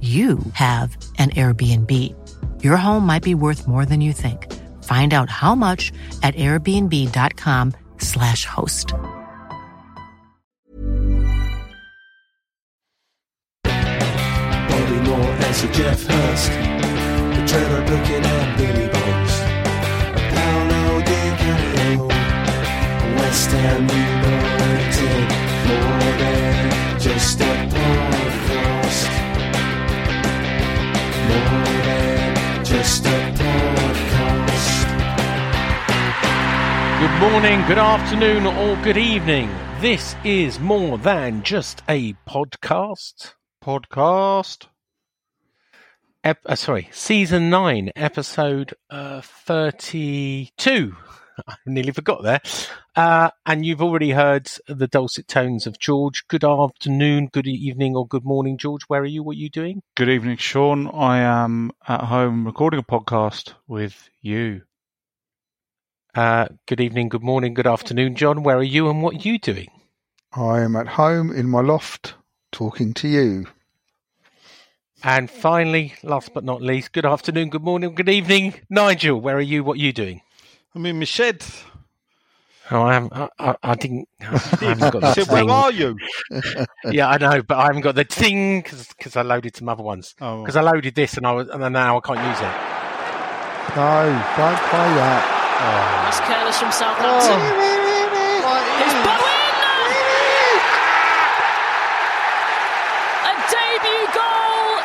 you have an Airbnb. Your home might be worth more than you think. Find out how much at airbnb.com/slash host. Bobby Moore Geoff Hurst, the Billy Bonds, Paolo West Ham United, more than just a More just a podcast. Good morning, good afternoon, or good evening. This is more than just a podcast. podcast. Ep- uh, sorry, season nine, episode uh, thirty-two. I nearly forgot there. Uh, and you've already heard the dulcet tones of George. Good afternoon, good evening, or good morning, George. Where are you? What are you doing? Good evening, Sean. I am at home recording a podcast with you. Uh, good evening, good morning, good afternoon, John. Where are you, and what are you doing? I am at home in my loft talking to you. And finally, last but not least, good afternoon, good morning, good evening, Nigel. Where are you? What are you doing? I'm in my shed. Oh, I haven't. I, I, I didn't. I haven't got the Said, where are you? Yeah, I know, but I haven't got the thing because I loaded some other ones. Oh. Because I loaded this and I was, and now I can't use it. No, don't play that. Oh. That's careless from oh. Southampton. It's Bowen! A debut goal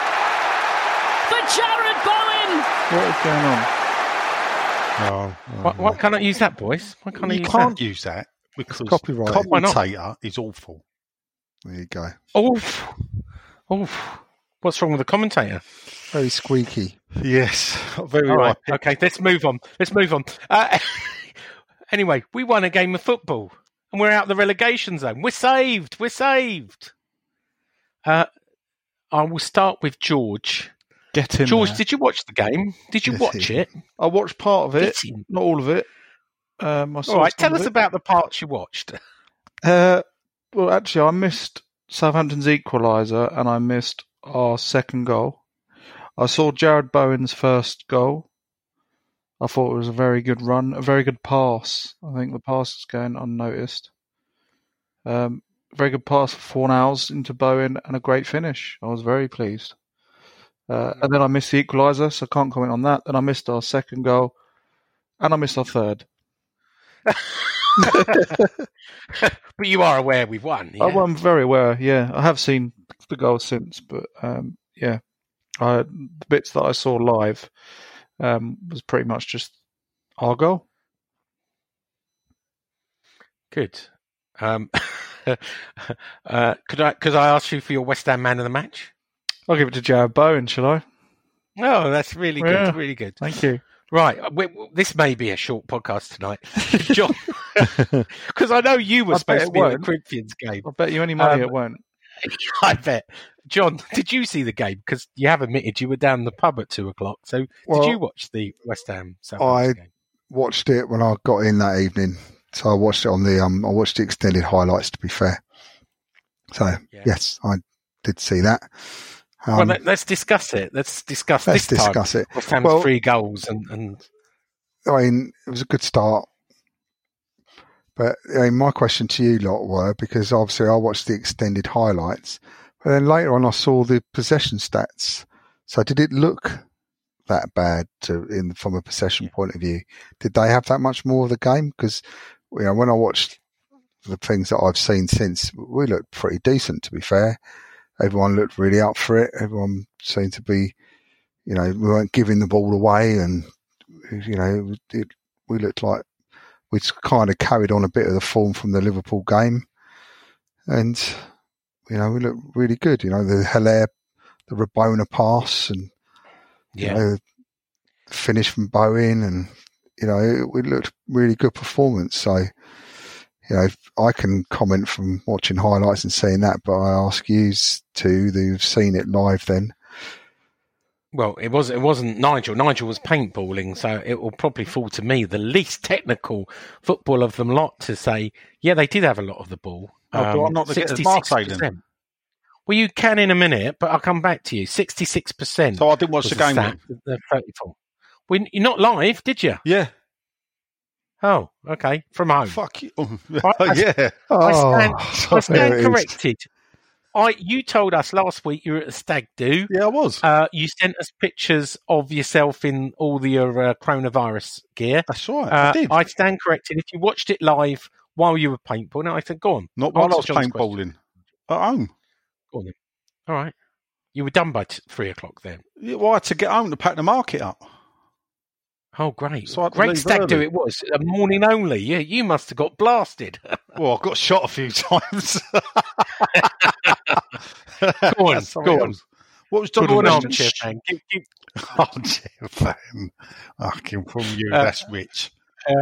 for Jarrod Bowen. What is going on? No, Why, why can't I use that, boys? Why can't I you use can't that? use that because copyright. Why not? commentator is awful. There you go. Oof. Oof. What's wrong with the commentator? Very squeaky. Yes, very All right. right. Okay, let's move on. Let's move on. Uh, anyway, we won a game of football and we're out of the relegation zone. We're saved. We're saved. Uh, I will start with George. Get in George, there. did you watch the game? Did you Yes, watch he- it? I watched part of it, not all of it. Um, All right, tell us it. about the parts you watched. Uh, well, actually, I missed Southampton's equaliser and I missed our second goal. I saw Jarrod Bowen's first goal. I thought it was a very good run, a very good pass. I think the pass is going unnoticed. Um, very good pass for Fornals into Bowen and a great finish. I was very pleased. Uh, and then I missed the equaliser, so I can't comment on that. Then I missed our second goal, and I missed our third. But you are aware we've won. Yeah? Oh, I'm very aware. Yeah, I have seen the goals since, but um, yeah, I, the bits that I saw live um, was pretty much just our goal. Good. Um, uh, could I could I ask you for your West Ham man of the match? I'll give it to Jarrod Bowen, shall I? Oh, that's really good. Yeah. Really good. Thank you. Right, uh, we, we- this may be a short podcast tonight, John, because I know you were I supposed to it be at the won't. Corinthians game. I'll bet you any money Um, it won't. I bet. John, did you see the game? Because you have admitted you were down the pub at two o'clock. So, Well, did you watch the West Ham Southampton I- game? Watched it when I got in that evening. So I watched it on the um I watched the extended highlights to be fair. So Yeah. yes, I did see that. Um, well, let, us discuss it. Let's discuss let's this time. discuss it. West Well- three goals and, and I mean, it was a good start. But I mean, my question to you lot were because obviously I watched the extended highlights, But then later on, I saw the possession stats. So did it look that bad to, in from a possession point of view? Did they have that much more of the game? Because you know, when I watched the things that I've seen since, we looked pretty decent. To be fair, everyone looked really up for it. Everyone seemed to be, you know, we weren't giving the ball away, and you know, it, it, we looked like we'd kind of carried on a bit of the form from the Liverpool game, and you know, we looked really good. You know, the Haller, the Rabona pass, and you Yeah. know, finish from Bowen, and you know, it, it looked really good performance. So, you know, I can comment from watching highlights and seeing that, but I ask you two who've seen it live then. Well, it was it wasn't Nigel. Nigel was paintballing, so it will probably fall to me, the least technical football of them lot, to say, yeah, they did have a lot of the ball. Um, Oh, do I not get as Marseille 66%. Well, you can in a minute, but I'll come back to you. Sixty-six percent. So I didn't watch the game then. The thirty-four. We, you're not live, did you? Yeah. Oh, okay, from home. Fuck you. I- yeah. I stand, Oh, I stand there it is. corrected. I you told us last week you were at the stag do. Yeah, I was. Uh, you sent us pictures of yourself in all the uh, coronavirus gear. That's right. Uh, I did. I stand corrected. If you watched it live while you were paintballing, I said, "Go on, Not while I was John's paintballing. At home. Go on then. All right, you were done by t- three o'clock then. Yeah, well, I had to get home to pack the market up. Oh, great, So I had to great stag do it was. A morning only. Yeah, you must have got blasted. Well, I got shot a few times. Go on, go on. What was John Good armchair fan. Armchair fan. Fucking from you, Uh, that's rich.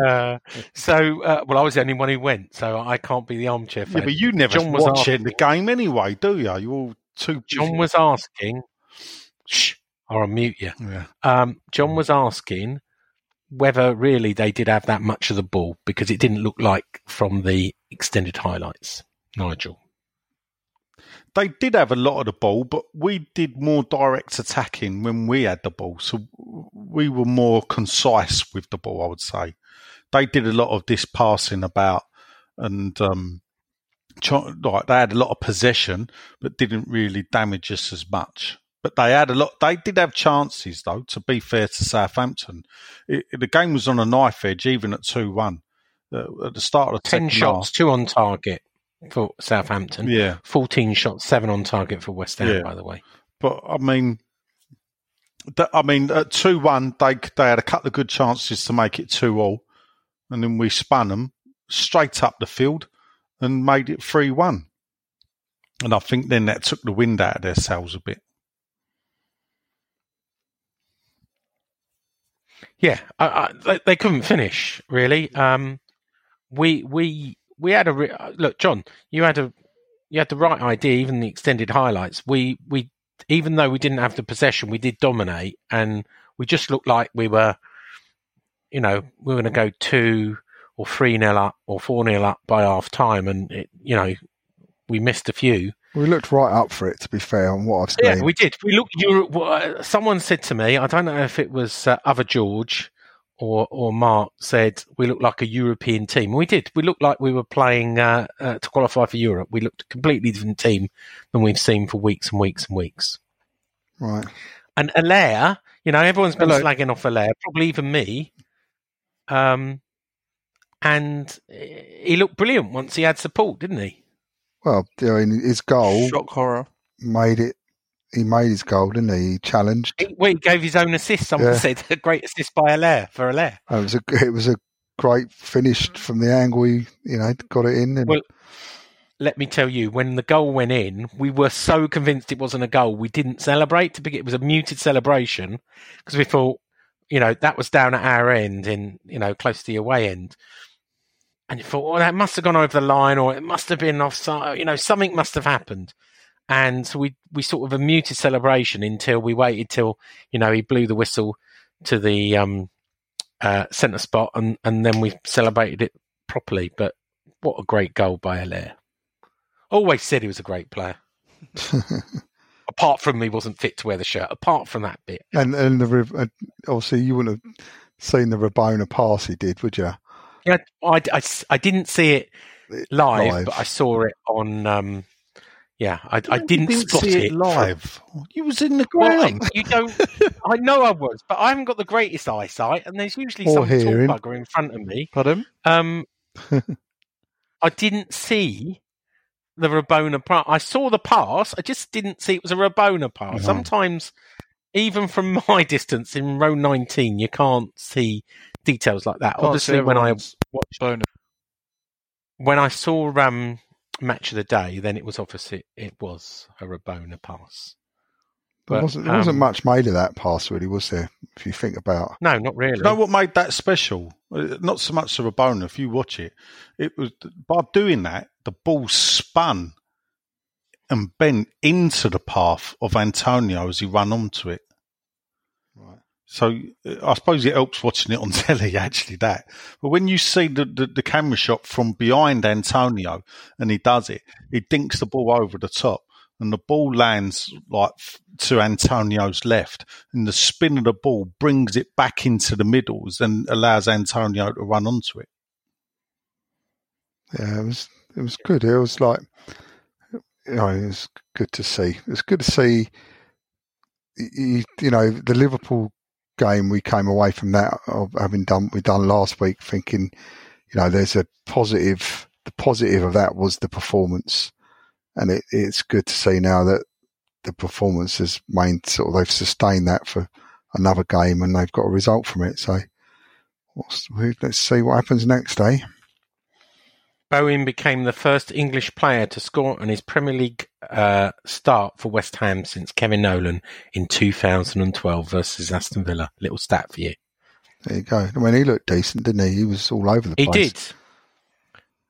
Uh, so, uh, well, I was the only one who went, so I can't be the armchair fan. Yeah, but you never John was watch asking- in the game anyway, do you? You're all too. John was asking. Shh, I'll mute you. Yeah. Um, John was asking whether really they did have that much of the ball because it didn't look like from the extended highlights. Nigel. They did have a lot of the ball, but we did more direct attacking when we had the ball. So we were more concise with the ball, I would say. They did a lot of this passing about and um, like they had a lot of possession, but didn't really damage us as much. But they had a lot. They did have chances, though. To be fair to Southampton, it, the game was on a knife edge, even at two-one. Uh, at the start of the 10 second shots, half. two on target for Southampton. Yeah, 14 shots, seven on target for West Ham, Yeah. by the way. but I mean, th- I mean, at two one, they they had a couple of good chances to make it two all, and then we spun them straight up the field and made it three one. And I think then that took the wind out of their sails a bit. Yeah, I, I, they, they couldn't finish really. Um, we we we had a re- uh, look, John. You had a you had the right idea. Even the extended highlights. We we even though we didn't have the possession, we did dominate, and we just looked like we were, you know, we were going to go two or three nil up or four nil up by half time, and it, you know, we missed a few. We looked right up for it, to be fair, on what I've seen. Yeah, we did. We looked. Europe. Someone said to me, I don't know if it was uh, other George or or Mark said we looked like a European team. We did. We looked like we were playing uh, uh, to qualify for Europe. We looked a completely different team than we've seen for weeks and weeks and weeks. right. And Haller, you know, everyone's been Hello. slagging off Haller, probably even me. Um, and he looked brilliant once he had support, didn't he? Well, I mean, his goal Shock horror. made it. He made his goal, didn't he? He challenged. He, well, he gave his own assist. Someone Yeah. said a great assist by Haller for Haller. Uh, It was a it was a great finish from the angle. He you know got it in. And, Well, let me tell you, when the goal went in, we were so convinced it wasn't a goal, we didn't celebrate. To begin, it was a muted celebration because we thought, you know, that was down at our end, in you know, close to the away end. And you thought, well, that must have gone over the line, or it must have been offside. You know, something must have happened. And so we we sort of a muted celebration until we waited till you know he blew the whistle to the um, uh, centre spot, and and then we celebrated it properly. But what a great goal by Haller. Always said he was a great player. Apart from he wasn't fit to wear the shirt. Apart from that bit. and and the uh, obviously you wouldn't have seen the Rabona pass he did, would you? Yeah, I, I, I didn't see it live, Live. but I saw it on, um, Yeah, I, I didn't, spot see it live. You was in the Well, ground. you don't. I know I was, but I haven't got the greatest eyesight, and there's usually Or some hearing. tall bugger in front of me. Pardon? Um, I didn't see the Rabona pass. I saw the pass. I just didn't see it was a Rabona pass. No. Sometimes, even from my distance in row 19, you can't see details like that. Can't Obviously, when I watched, bonus. when I saw um, match of the day, then it was obviously it was a Rabona pass. There But, wasn't, there wasn't um, much made of that pass, really, was there? If you think about, No, not really. You know what made that special? Uh, Not so much the Rabona. If you watch it, it was by doing that the ball spun and bent into the path of Antonio as he ran onto it. So uh, I suppose it helps watching it on telly. Actually, that. But when you see the, the, the camera shot from behind Antonio and he does it, he dinks the ball over the top. And the ball lands like to Antonio's left, and the spin of the ball brings it back into the middles and allows Antonio to run onto it. yeah, it was it was good. It was like, you know, it was good to see. It was good to see. You, you know, the Liverpool game. We came away from that of having done we done last week, thinking, you know, there's a positive. The positive of that was the performance, and it, it's good to see now that the performance has main sort of they've sustained that for another game, and they've got a result from it. So, let's see what happens next, eh? Bowen became the first English player to score on his Premier League uh, start for West Ham since Kevin Nolan in 2012 versus Aston Villa. Little stat for you. There you go. I mean, he looked decent, didn't he? He was all over the He place. He did.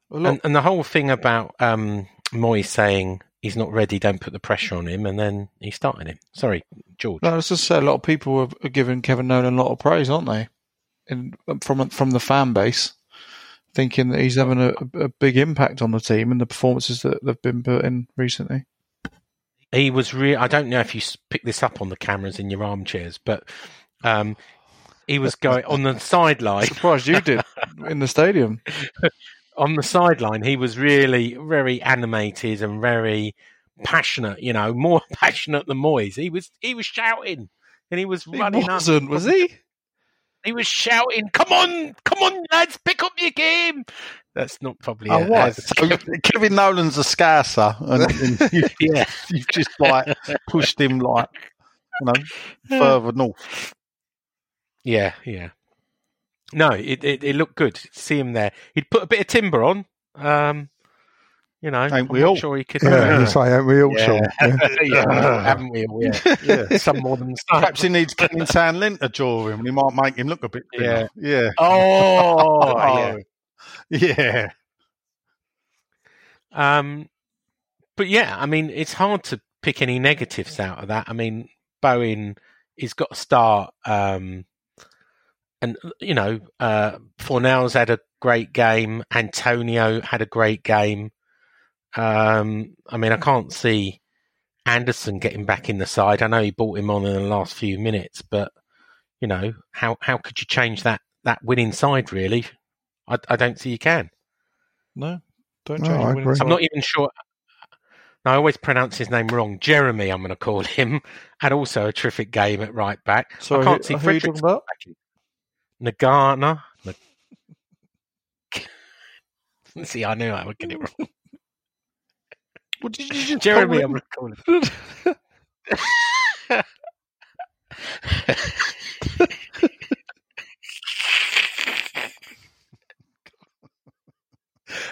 A lot, And, and the whole thing about um, Moyes saying he's not ready, don't put the pressure on him, and then he started him. Sorry, George. no, I was just say a lot of people are, are giving Kevin Nolan a lot of praise, aren't they? In, from from the fan base, thinking that he's having a, a big impact on the team and the performances that they've been put in recently. He was real. I don't know if you picked this up on the cameras in your armchairs, but um, he was going on the sideline. Surprised you did in the stadium. on the sideline, he was really very animated and very passionate. You know, more passionate than Moyes. He was he was shouting and he was He running wasn't, was he? He was shouting, "Come on, come on, lads, pick up your game." That's not probably. Oh, a- right. as- So Kevin Nolan's a Scouser, and, and you, yeah, you've just like pushed him like you know further north. yeah, yeah. No, it, it it looked good. See him there. He'd put a bit of timber on. Um, you know, Ain't I'm we not all? sure he could. Yeah, you say, aren't we all, Yeah. Sean? Yeah. yeah, haven't we? all? Yeah. Yeah. some more than some. Perhaps he needs Kenny Town Lint to draw him, and he might make him look a bit thinner. Yeah, Oh, yeah. yeah. Um, but yeah, I mean, it's hard to pick any negatives out of that. I mean, Bowen has got a start, um, and you know, uh, Fornals had a great game. Antonio had a great game. Um, I mean, I can't see Anderson getting back in the side. I know he brought him on in the last few minutes, but you know, how how could you change that that winning side? Really, I, I don't see you can. No, don't change. No, winning side. I'm not even sure. No, I always pronounce his name wrong. Jeremy, I'm going to call him. Had also a terrific game at right back. So I can't who- see who are you Fredericks talking about? Nagana. Nag- see, I knew I would get it wrong. What did you just Jeremy, I'm him? going to call him.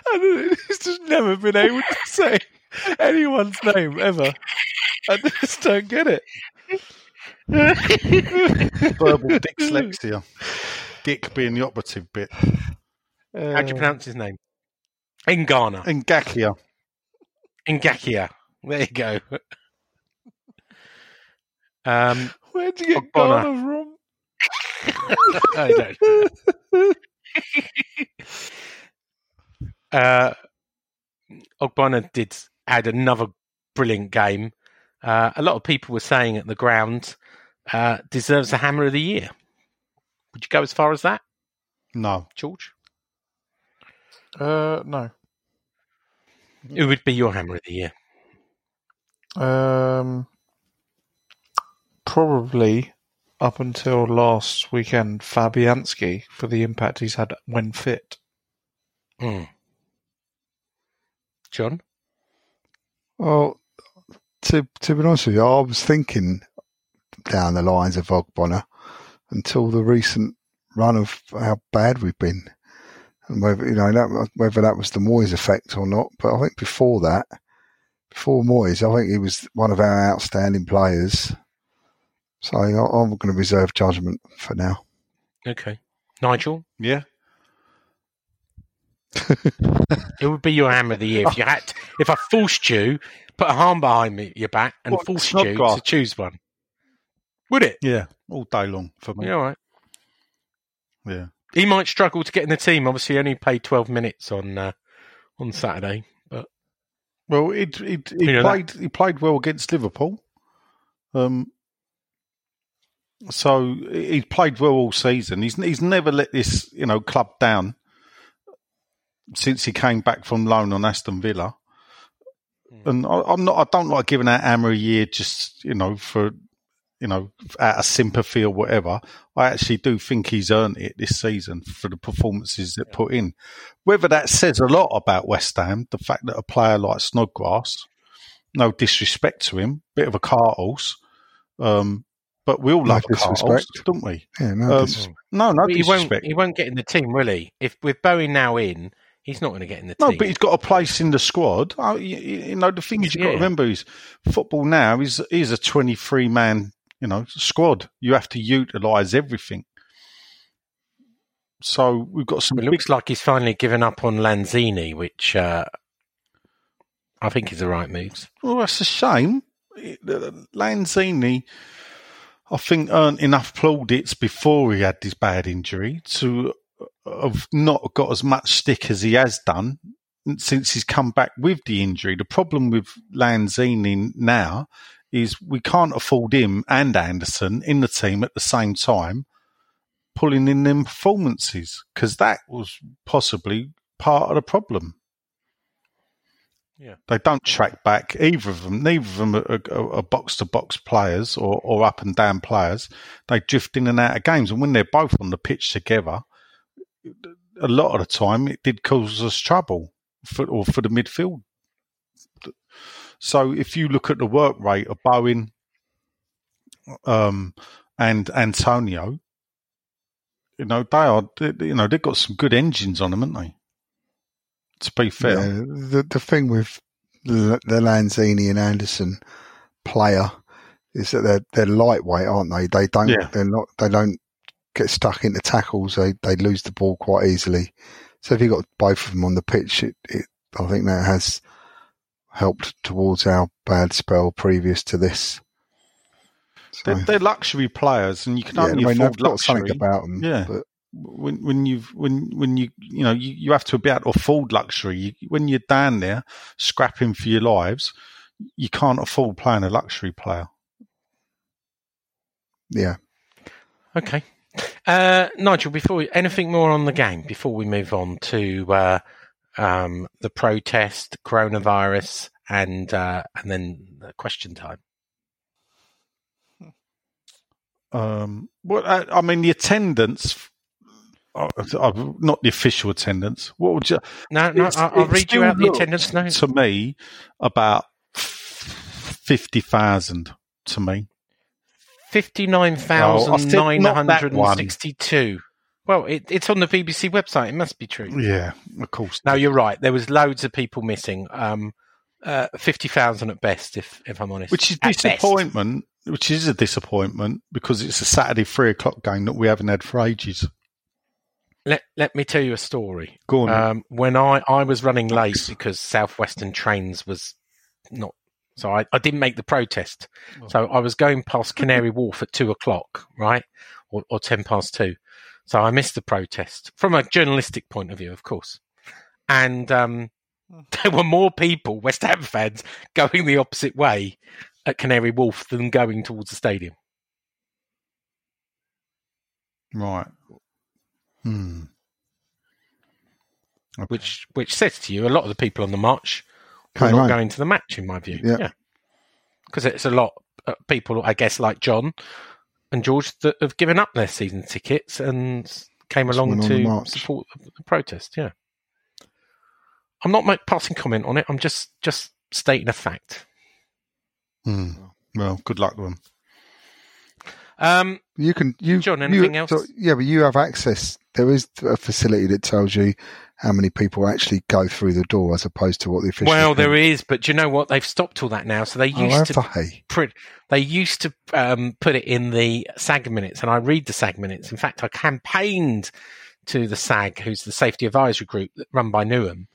I don't he's just never been able to say anyone's name ever. I just don't get it. verbal dyslexia. Dick being the operative bit. How do you Uh, pronounce his name? Ngana. And Gakia. Ngakia. There you go. Um, Where'd you get Ogbonna. Ghana from? I don't. uh, Ogbonna did add another brilliant game. Uh, a lot of people were saying at the ground uh, deserves the hammer of the year. Would you go as far as that, No. George? Uh, no. Who would be your hammer of the year? Um, probably up until last weekend, Fabianski for the impact he's had when fit. Hmm. John? Well, to to be honest with you, I was thinking down the lines of Ogbonna until the recent run of how bad we've been, and whether you know that, whether that was the Moyes effect or not. But I think before that, before Moyes, I think he was one of our outstanding players. So I, I'm going to reserve judgment for now. Okay. Nigel? Yeah. It would be your hammer of the year if you had. To, if I forced you, put a arm behind me, your back, and What, forced you Snodgrass? to choose one. Would it? Yeah. All day long for me. Yeah, all right. Yeah. He might struggle to get in the team. Obviously, he only played twelve minutes on uh, on Saturday. But Well, it, it, he You know played. He played well against Liverpool. Um. So he's played well all season. He's he's never let this you know club down since he came back from loan on Aston Villa. And I, I'm not. I don't like giving out hammer a year just you know for you know out of sympathy or whatever. I actually do think he's earned it this season for the performances that put in. Whether that says a lot about West Ham, the fact that a player like Snodgrass, no disrespect to him, bit of a cart horse, um, but we all No love a cart disrespect. don't we? Yeah, no, Um, No, no But he won't. disrespect. He won't get in the team, will he? If with Bowie now in, he's not going to get in the No, team. No, but he's got a place in the squad. Oh, you, you know, the thing is, you've got to remember is football now is is a twenty three man, you know, squad. You have to utilise everything. So we've got some It big looks like he's finally given up on Lanzini, which uh, I think is the right move. Well, that's a shame. Uh, Lanzini, I think, earned enough plaudits before he had this bad injury to uh, have not got as much stick as he has done since he's come back with the injury. The problem with Lanzini now is we can't afford him and Anderson in the team at the same time pulling in them performances because that was possibly part of the problem. Yeah. They don't track back either of them. Neither of them are box to box players or, or up and down players. They drift in and out of games, and when they're both on the pitch together, a lot of the time it did cause us trouble for or for the midfield. So if you look at the work rate of Bowen um, and Antonio, you know they are you know they've got some good engines on them, haven't they? To be fair, Yeah, the the thing with the, the Lanzini and Anderson player is that they're they're lightweight, aren't they? They don't Yeah. they're not they don't get stuck into tackles. They they lose the ball quite easily. So if you've got both of them on the pitch, it, it I think that has helped towards our bad spell previous to this. So, they're, they're luxury players, and you can yeah, I only mean, afford they've got something luxury. about them. Yeah. but when when you when when you you know you, you have to be able to afford luxury. You, when you're down there scrapping for your lives, you can't afford playing a luxury player. yeah, Okay. Uh, Nigel, before we, anything more on the game before we move on to uh, um, the protest, coronavirus, and uh, and then the question time. Um, well, I, I mean the attendance. Uh, uh, not the official attendance. What would you? No, no, I'll, I'll read you out the attendance notes. To me, about fifty thousand. To me, thousand nine not that hundred one. and sixty-two. Well, it, it's on the BBC website. It must be true. yeah, of course. Now you're right. There was loads of people missing. Um, uh, Fifty thousand at best, if if I'm honest. which is At best. disappointment. Which is a disappointment because it's a Saturday three o'clock game that we haven't had for ages. Let Let me tell you a story. Go on. Um, when I, I was running late because Southwestern Trains was not, so I, I didn't make the protest. So I was going past Canary Wharf at two o'clock, right, or, or ten past two. So I missed the protest from a journalistic point of view, of course. And um, there were more people, West Ham fans, going the opposite way at Canary Wharf than going towards the stadium. right. Hmm. Okay. Which which says to you a lot of the people on the march were Came not home. going to the match, in my view. Yeah. yeah. because it's a lot of people, I guess, like John and George that have given up their season tickets and came Just along to support the protest. Yeah, I'm not make passing comment on it. I'm just just stating a fact. Hmm. Well, good luck to them. Um, You can you John, you- anything else? so- yeah, but you have access. There is a facility that tells you how many people actually go through the door, as opposed to what the official. well, there is, but do you know what? They've stopped all that now. So they Oh, used have to they? print. They used to um, put it in the SAG minutes, and I read the SAG minutes. In fact, I campaigned to the SAG, who's the safety advisory group that run by Newham,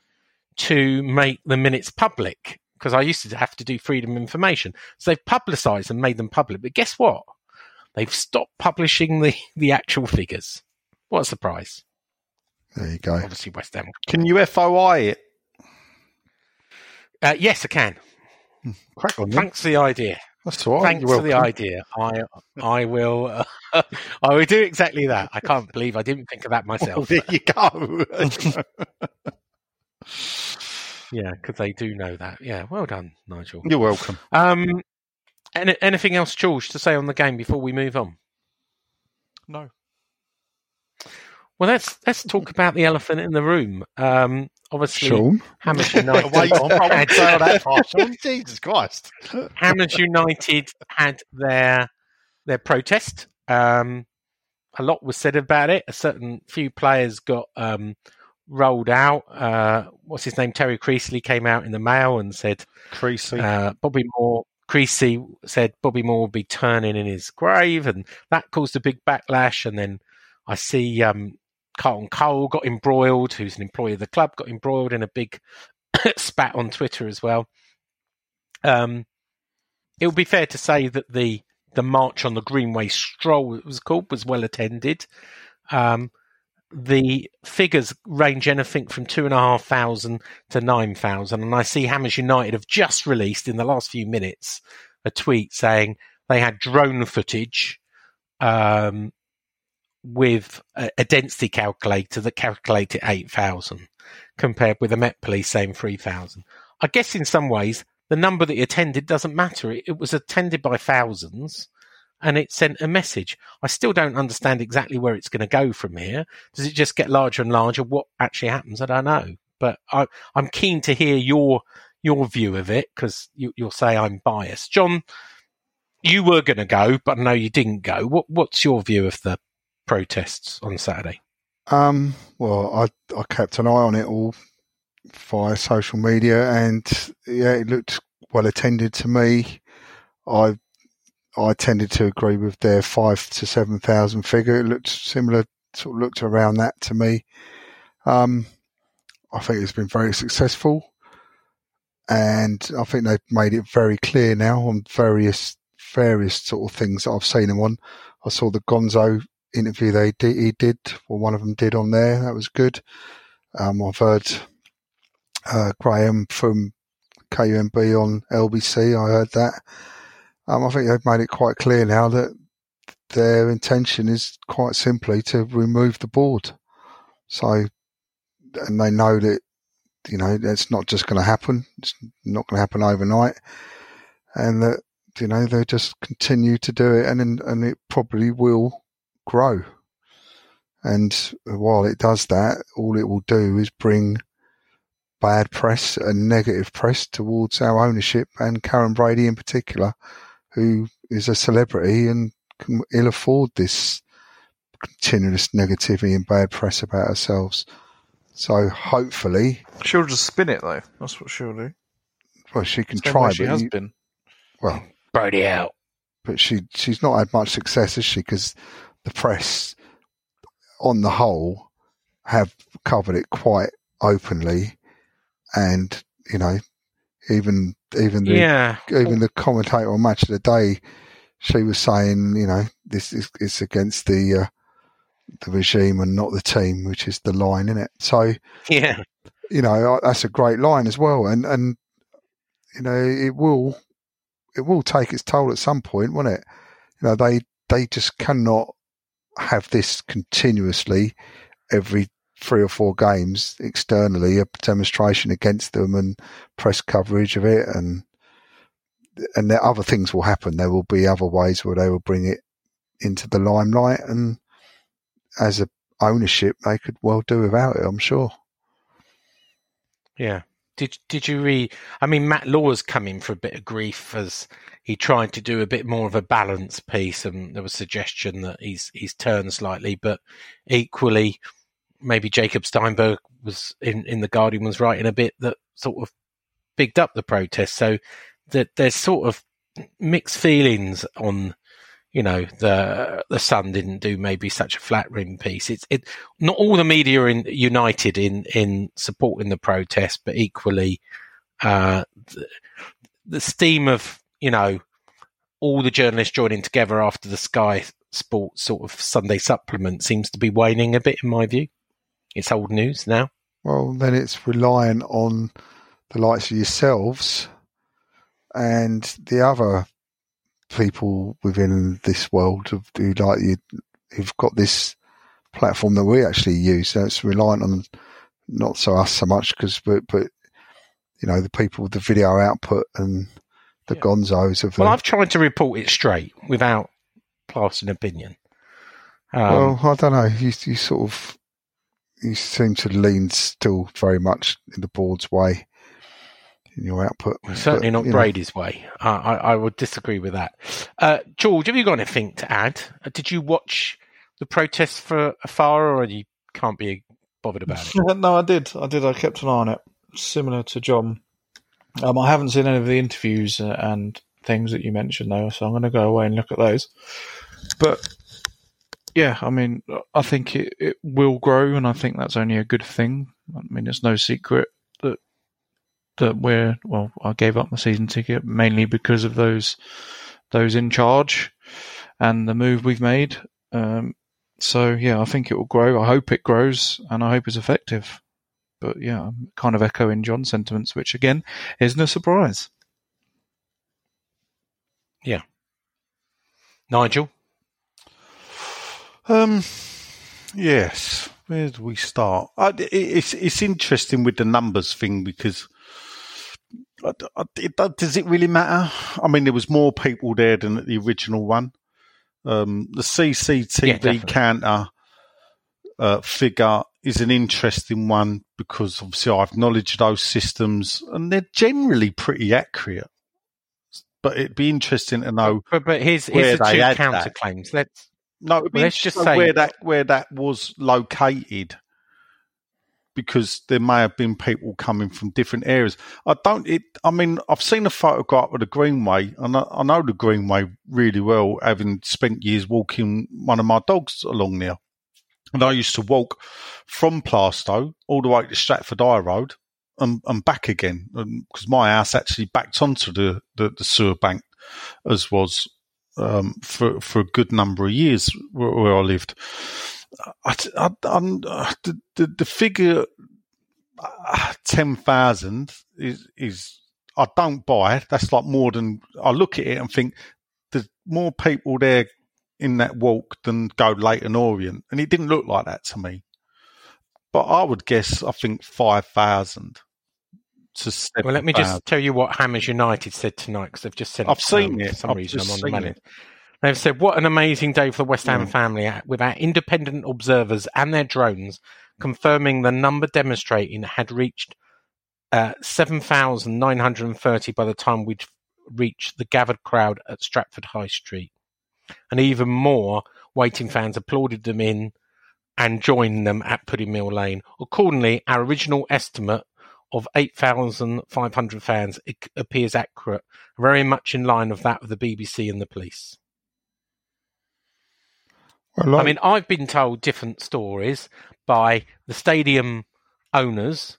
to make the minutes public because I used to have to do freedom of information. So they've publicised and made them public. But guess what? They've stopped publishing the, the actual figures. What a surprise! There you go. Obviously, West Ham. Can you FOI it? Uh, yes, I can. Crack on, then. Thanks for the idea. That's all right. Thanks for the idea. I I will uh, I will do exactly that. I can't believe I didn't think of that myself. there you go. yeah, because they do know that. Yeah, well done, Nigel. You're welcome. Um, any, anything else, George, to say on the game before we move on? No. Well, let's let's talk about the elephant in the room. Um, obviously, Sean, Hammers United. Wait on, I won't had, that far, Sean. Jesus Christ. Hammers United had their their protest. Um, a lot was said about it. A certain few players got um, rolled out. Uh, what's his name? Terry Creasley came out in the mail and said Creasy. uh, Bobby Moore. Creasy said Bobby Moore would be turning in his grave, and that caused a big backlash. And then I see um, Carlton Cole got embroiled, who's an employee of the club, got embroiled in a big spat on Twitter as well. Um, it would be fair to say that the the march on the Greenway Stroll, it was called, was well attended. Um, the figures range anything from two and a half thousand to nine thousand, and I see Hammers United have just released in the last few minutes a tweet saying they had drone footage um, with a, a density calculator that calculated eight thousand, compared with the Met Police saying three thousand. I guess in some ways the number that attended doesn't matter. It, it was attended by thousands and it sent a message. I still don't understand exactly where it's going to go from here. Does it just get larger and larger? What actually happens? I don't know. But I, I'm keen to hear your your view of it because you, you'll say I'm biased. John, you were going to go, but know you didn't go. What, what's your view of the protests on Saturday? Um, well, I I kept an eye on it all via social media, and yeah, it looked well attended to me. I I tended to agree with their five to seven thousand figure. It looked similar, sort of looked around that to me. Um, I think it's been very successful, and I think they've made it very clear now on various various sort of things that I've seen them on. I saw the Gonzo interview they did, he did, or one of them did on there. That was good. Um, I've heard uh, Graham from KUMB on LBC. I heard that. Um, I think they've made it quite clear now that their intention is quite simply to remove the board. So, and they know that you know that's not just going to happen. It's not going to happen overnight, and that you know they just continue to do it, and and, and it probably will grow. And while it does that, all it will do is bring bad press and negative press towards our ownership and Karren Brady in particular, who is a celebrity and can ill afford this continuous negativity and bad press about ourselves. So hopefully, She'll just spin it though. That's what she'll do. well, she can Same try, she but has you- been. well, Brody out. but she she's not had much success, has she? Because the press, on the whole, have covered it quite openly, and you know, even even the Yeah. even the commentator on Match of the Day, she was saying, you know, this is it's against the uh, the regime and not the team, which is the line in it. So Yeah. you know that's a great line as well, and and you know it will it will take its toll at some point, won't it? You know they they just cannot have this continuously every three or four games externally a demonstration against them and press coverage of it and and there, other things will happen. There will be other ways where they will bring it into the limelight, and as a ownership, they could well do without it. I'm sure. Yeah. Did Did you read? I mean, Matt Law's come in for a bit of grief as he tried to do a bit more of a balance piece, and there was suggestion that he's he's turned slightly, but equally, maybe Jacob Steinberg was in in the Guardian was writing a bit that sort of bigged up the protest. So that there's sort of mixed feelings on you know the the Sun didn't do maybe such a flat rim piece. It's it not all the media are in, united in in supporting the protest, but equally uh, the, the steam of you know all the journalists joining together after the Sky Sports sort of Sunday supplement seems to be waning a bit, in my view. It's old news now. Well, then it's relying on the likes of yourselves and the other people within this world of who like you who've got this platform that we actually use. So it's reliant on not so us so much because but but you know the people with the video output and the Yeah. gonzos of the Well, I've tried to report it straight without passing opinion. Um, well I don't know you you sort of you seem to lean still very much in the board's way in your output. certainly But, not you know, Brady's way. I, I, I would disagree with that. Uh, George, have you got anything to add? Uh, Did you watch the protests for afar, or you can't be bothered about it? no, I did. I did. I kept an eye on it. Similar to John. Um, I haven't seen any of the interviews uh, and things that you mentioned though, so I'm going to go away and look at those. But yeah, I mean, I think it, it will grow, and I think that's only a good thing. I mean, it's no secret that that we're well. I gave up my season ticket mainly because of those those in charge and the move we've made. Um, so yeah, I think it will grow. I hope it grows, and I hope it's effective. But yeah, I'm kind of echoing John's sentiments, which again isn't a surprise. Yeah, Nigel, Um, yes. Where do we start? I, it's it's interesting with the numbers thing because I, I- it, does- it really matter? I mean, there was more people there than at the original one. Um, the CCTV definitely. counter uh, figure is an interesting one because obviously I've knowledge of those systems and they're generally pretty accurate. But it'd be interesting to know but, but here's, here's the two counterclaims. Let's No, be let's just say- where that where that was located, because there may have been people coming from different areas. I don't. It. I mean, I've seen a photograph of the Greenway, and I, I know the Greenway really well, having spent years walking one of my dogs along there. And I used to walk from Plaistow all the way to Stratford High Road and, and back again, because my house actually backed onto the, the, the sewer bank, as was um, for for a good number of years where, where I lived. I, I, uh, the, the the figure uh, ten thousand is is I don't buy it. That's like more than I look at it and think there's more people there in that walk than go Leyton Orient, and it didn't look like that to me. But I would guess I think five thousand. Well, let me just tell you what Hammers United said tonight because they've just sent. I've seen um, it. For some I've reason, I'm on the money. it. They've said, "What an amazing day for the West Ham Yeah. family uh, with our independent observers and their drones confirming the number demonstrating had reached uh, seven thousand nine hundred and thirty by the time we'd reached the gathered crowd at Stratford High Street, and even more waiting fans applauded them in and joined them at Pudding Mill Lane. Accordingly, our original estimate." Of 8,500 fans it appears accurate, very much in line of that of the BBC and the police. Well, like, I mean, I've been told different stories by the stadium owners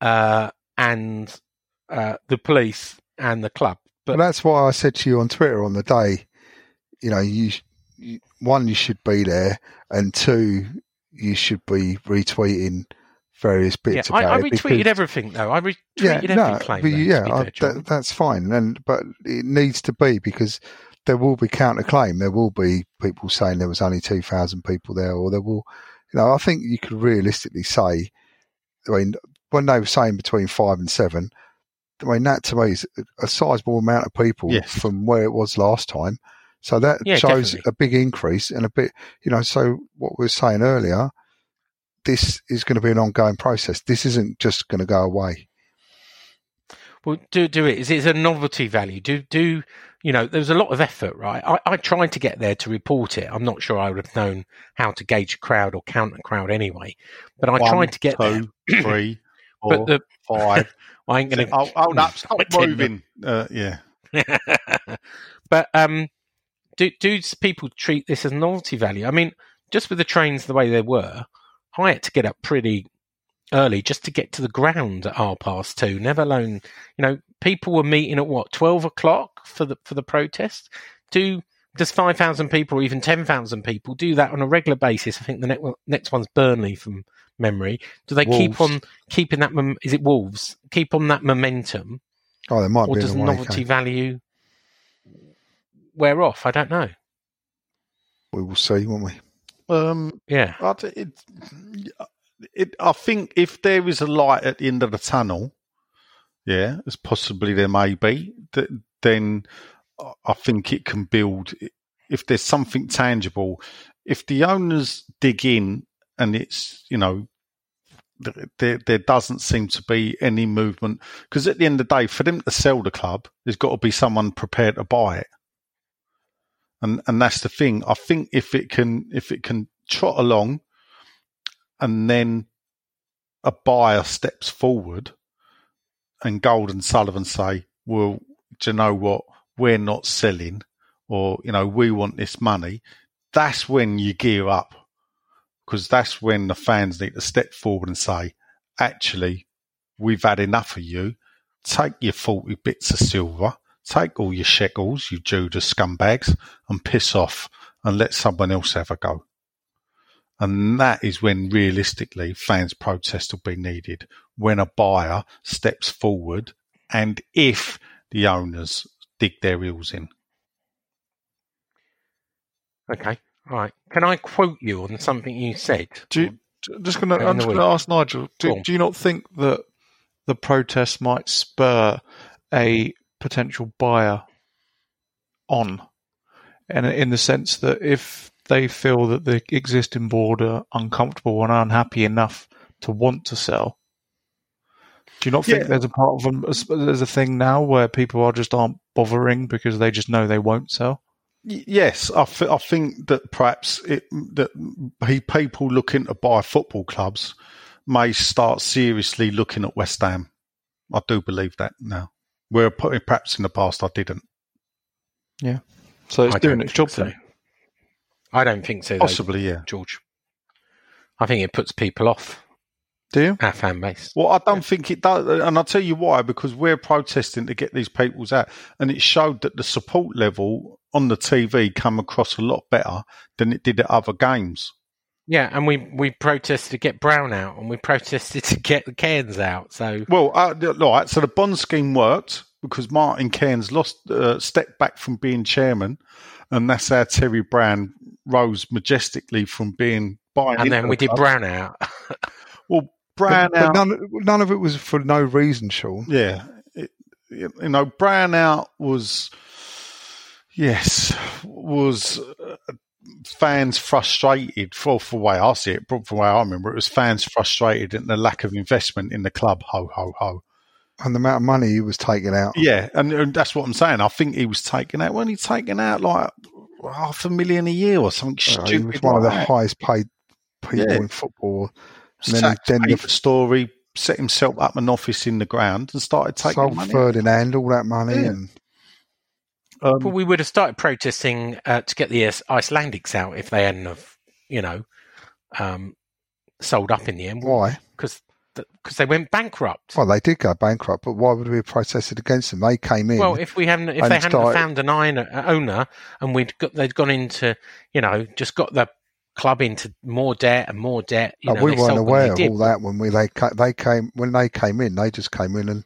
uh, and uh, the police and the club. But But that's why I said to you on Twitter on the day, you know, you, you one you should be there, and two you should be retweeting various yeah, bits I, about I it. retweeted because- everything though. I retweeted yeah, every no, claim. but though, yeah, I, that, that's fine, and but it needs to be because there will be counterclaim. There will be people saying there was only two thousand people there, or there will, you know, I think you could realistically say, I mean, when they were saying between five and seven, I mean, that to me is a sizable amount of people Yes. from where it was last time. So that Yeah, shows definitely. a big increase and a bit, you know, so what we were saying earlier, this is going to be an ongoing process. This isn't just going to go away. Well, do do it. Is it a novelty value? Do do you know? There's a lot of effort, right? I, I tried to get there to report it. I'm not sure I would have known how to gauge a crowd or count a crowd anyway. But I One, tried to get there. two, three, four, But the five. I ain't going to. oh, oh, no, stop moving. Uh, yeah. but um, do do people treat this as novelty value? I mean, just with the trains the way they were, I had to get up pretty early just to get to the ground at half past two. Never alone, you know, people were meeting at what twelve o'clock for the for the protest. Do does five thousand people or even ten thousand people do that on a regular basis? I think the next next one's Burnley from memory. Do they keep on keeping that? Is it Wolves? Keep on that momentum, Oh, there might or be Or does novelty value wear off? I don't know. We will see, won't we? Um, Yeah, I, it, it, I think if there is a light at the end of the tunnel, yeah, as possibly there may be, th- then I- I think it can build. If there's something tangible, if the owners dig in and it's you know there there doesn't seem to be any movement because at the end of the day, for them to sell the club, there's got to be someone prepared to buy it and and that's the thing. I think if it can if it can trot along, and then a buyer steps forward, and Gold and Sullivan say, "Well, do you know what? We're not selling, or you know, we want this money." That's when you gear up, because that's when the fans need to step forward and say, "Actually, we've had enough of you. Take your forty bits of silver." Take all your shekels, you Judas scumbags, and piss off and let someone else have a go. And that is when realistically fans' protest will be needed. When a buyer steps forward and if the owners dig their heels in. okay, all right. Can I quote you on something you said? Do you, I'm just going to. I'm just going to ask Nigel. Do, on. do you not think that the protest might spur a potential buyer on, and in the sense that if they feel that the existing board are uncomfortable and unhappy enough to want to sell, do you not think Yeah. there's a part of them? There's a thing now where people are just aren't bothering because they just know they won't sell. Yes, I, th- I think that perhaps it, that he, people looking to buy football clubs may start seriously looking at West Ham. I do believe that now. Where p- perhaps in the past I didn't. Yeah. So it's I doing don't its job think so. then. I don't think so, though, Possibly, yeah. George. I think it puts people off Do you? our fan base. Well, I don't think it does, and I'll tell you why. Because we're protesting to get these people's out, and it showed that the support level on the TV come across a lot better than it did at other games. Yeah, and we we protested to get Brown out, and we protested to get the Cearns out. So Well, uh, right. So the bond scheme worked because Martin Cearns lost, uh, stepped back from being chairman, and that's how Terry Brown rose majestically from being buying. and then the we did club. Brown out. Well, Brown but, out. but none, none of it was for no reason, Sean. Yeah, it, you know, Brown out was yes was uh, fans frustrated for for the way I see it, from the way I remember it was fans frustrated at the lack of investment in the club. Ho ho ho. And the amount of money he was taking out. Yeah, and, and that's what I'm saying. I think he was taking out when he taking out like half a million a year or something Uh, stupid. he was one of the that. highest paid people Yeah. in football. And then, then the, story set himself up an office in the ground and started taking sold money. Ferdinand all that money, Yeah. and Um, But we would have started protesting uh, to get the Icelandics out if they hadn't have, you know, um, sold up in the end. why? Because because they went bankrupt. Well, they did go bankrupt, but why would we have protested against them? They came in. Well, if we hadn't, if they hadn't started- found an owner, and we'd got, they'd gone into, you know, just got the club into more debt and more debt. You Oh, know, we weren't aware of all that when we they they came when they came in. They just came in and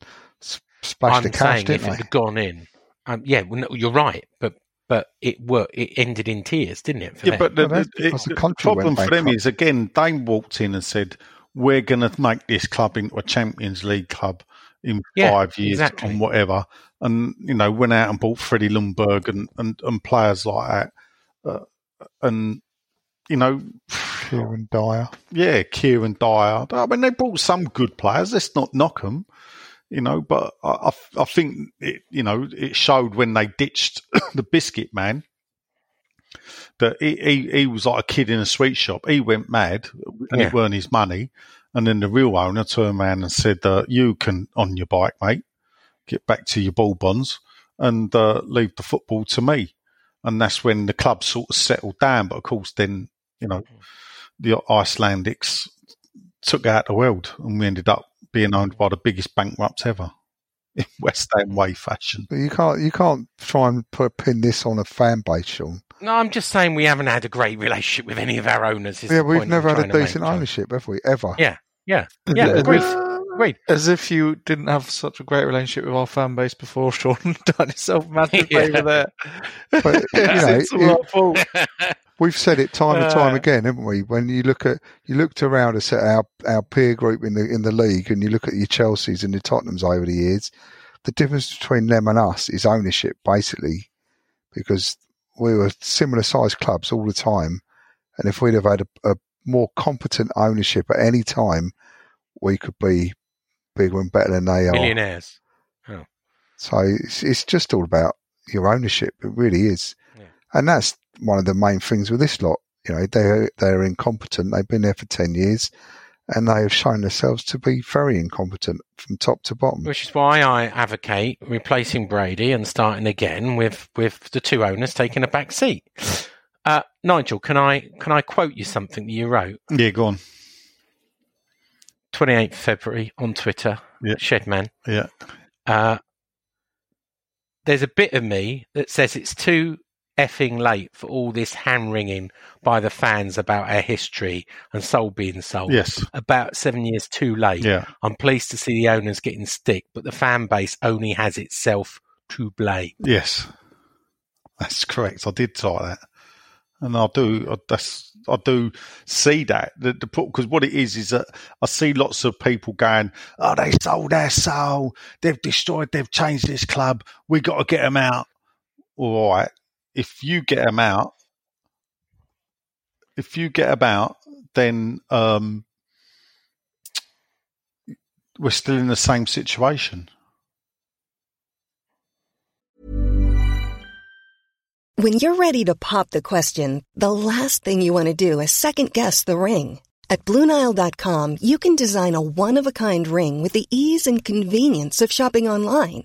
splashed I'm the cash, saying if didn't it they? had gone in, um, yeah, well, no, you're right, but but it worked. It ended in tears, didn't it? For Yeah, them? but the, Well, the- it- the the problem for them is again they walked in and said, "We're going to make this club into a Champions League club, in Yeah, five years exactly. and whatever, and you know went out and bought Freddie Ljungberg and and, and players like that, uh, and you know. Kieran Dyer. Yeah, Kieran Dyer. I mean, they brought some good players. Let's not knock them, you know. But I, I, I think it, you know, it showed when they ditched the biscuit man that he, he, he was like a kid in a sweet shop. He went mad, and Yeah. it weren't his money. And then the real owner turned around and said, uh, "You can on your bike, mate. Get back to your ball bonds and uh, leave the football to me." And that's when the club sort of settled down. But of course, then you know the Icelandics took out the world, and we ended up being owned by the biggest bankrupts ever in West Ham way fashion. But you can't you can't try and put pin this on a fan base, Sean. No, I'm just saying we haven't had a great relationship with any of our owners. is Yeah, we've never had a decent ownership, have we? Ever? Yeah, yeah, Yeah, yeah. as Agreed. if- Agreed. As if you didn't have such a great relationship with our fan base before, Sean. Done yourself a massive Yeah. favour there. But you know, it's all our fault. We've said it time and time Uh, again, haven't we? When you look at you looked around us at our, our peer group in the in the league, and you look at your Chelseas and your Tottenhams over the years, the difference between them and us is ownership, basically, because we were similar sized clubs all the time, and if we'd have had a, a more competent ownership at any time, we could be bigger and better than they are. Millionaires. So it's, it's just all about your ownership. It really is. Yeah. And that's one of the main things with this lot. You know, they're, they're incompetent. They've been there for 10 years and they have shown themselves to be very incompetent from top to bottom. Which is why I advocate replacing Brady and starting again with, with the two owners taking a back seat. Uh, Nigel, can I can I quote you something that you wrote Yeah, go on. 28th February on Twitter, Yeah. Shedman? Yeah, Uh, there's a bit of me that says it's too effing late for all this hand wringing by the fans about our history and soul being sold. yes, About seven years too late. yeah. I'm pleased to see the owners getting stick, but the fan base only has itself to blame. Yes, that's correct. I did type that, and I do. I, that's I do see that the because what it is is that I see lots of people going, "Oh, they sold their soul. They've destroyed. They've changed this club. We got to get them out." All right, if you get them out, if you get them out, then um, we're still in the same situation. When you're ready to pop the question, the last thing you want to do is second guess the ring. At Bluenile.com, you can design a one of a kind ring with the ease and convenience of shopping online.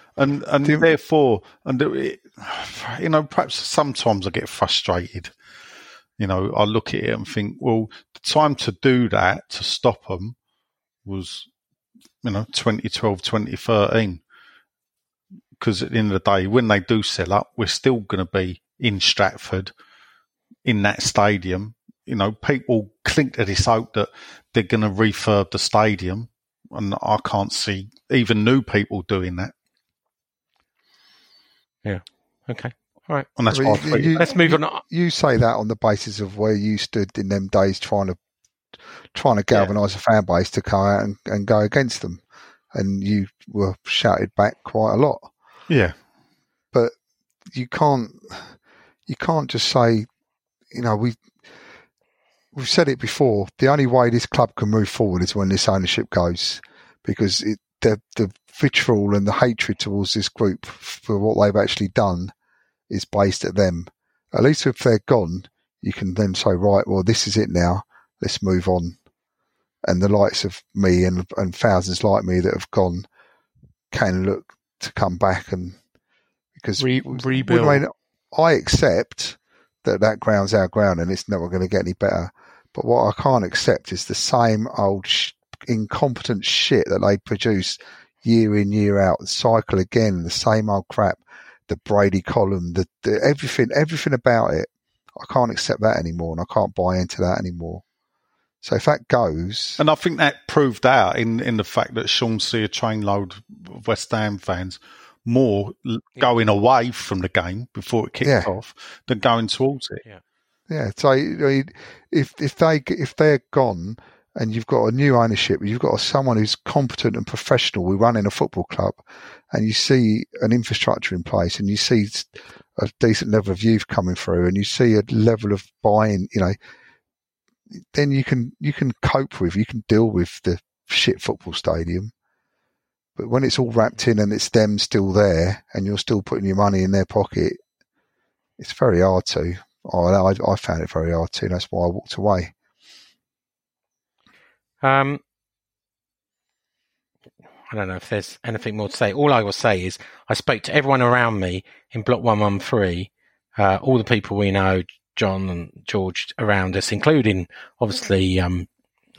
and and Do therefore, and it, you know, perhaps sometimes I get frustrated. You know, I look at it and think, well, the time to do that to stop them was, you know, 2012, 2013. Because at the end of the day, when they do sell up, we're still going to be in Stratford, in that stadium, you know, people cling to this hope that they're going to refurb the stadium, and I can't see even new people doing that. Yeah. Okay. All right. And that's Well, why I you- think- you- Let's move you- on. You say that on the basis of where you stood in them days trying to trying to galvanise a fan base to come out and, and go against them, and you were shouted back quite a lot. yeah, But you can't you can't just say, you know, we we've said it before. The only way this club can move forward is when this ownership goes, because it, the the vitriol and the hatred towards this group for what they've actually done is based at them. At least if they're gone, you can then say, right, well, this is it now. Let's move on. And the likes of me and and thousands like me that have gone can look to come back and because Re- rebuild. I mean, I accept that that ground's our ground and it's never going to get any better. But what I can't accept is the same old sh- incompetent shit that they produce year in year out, cycle again, the same old crap, the Brady column, the, the everything, everything about it. I can't accept that anymore, and I can't buy into that anymore. So if that goes, and I think that proved out in in the fact that Sean see a trainload of West Ham fans more l- going away from the game before it kicked Yeah. off than going towards it. Yeah, so I mean, if if they if they're gone and you've got a new ownership, you've got someone who's competent and professional, we run in a football club, and you see an infrastructure in place, and you see a decent level of youth coming through, and you see a level of buying, you know, then you can you can cope with, you can deal with the shit football stadium. But when it's all wrapped in and it's them still there, and you're still putting your money in their pocket, it's very hard to. I, I found it very hard to. That's why I walked away. Um, I don't know if there's anything more to say. All I will say is I spoke to everyone around me in Block 113, uh, all the people we know, John and George around us, including obviously um,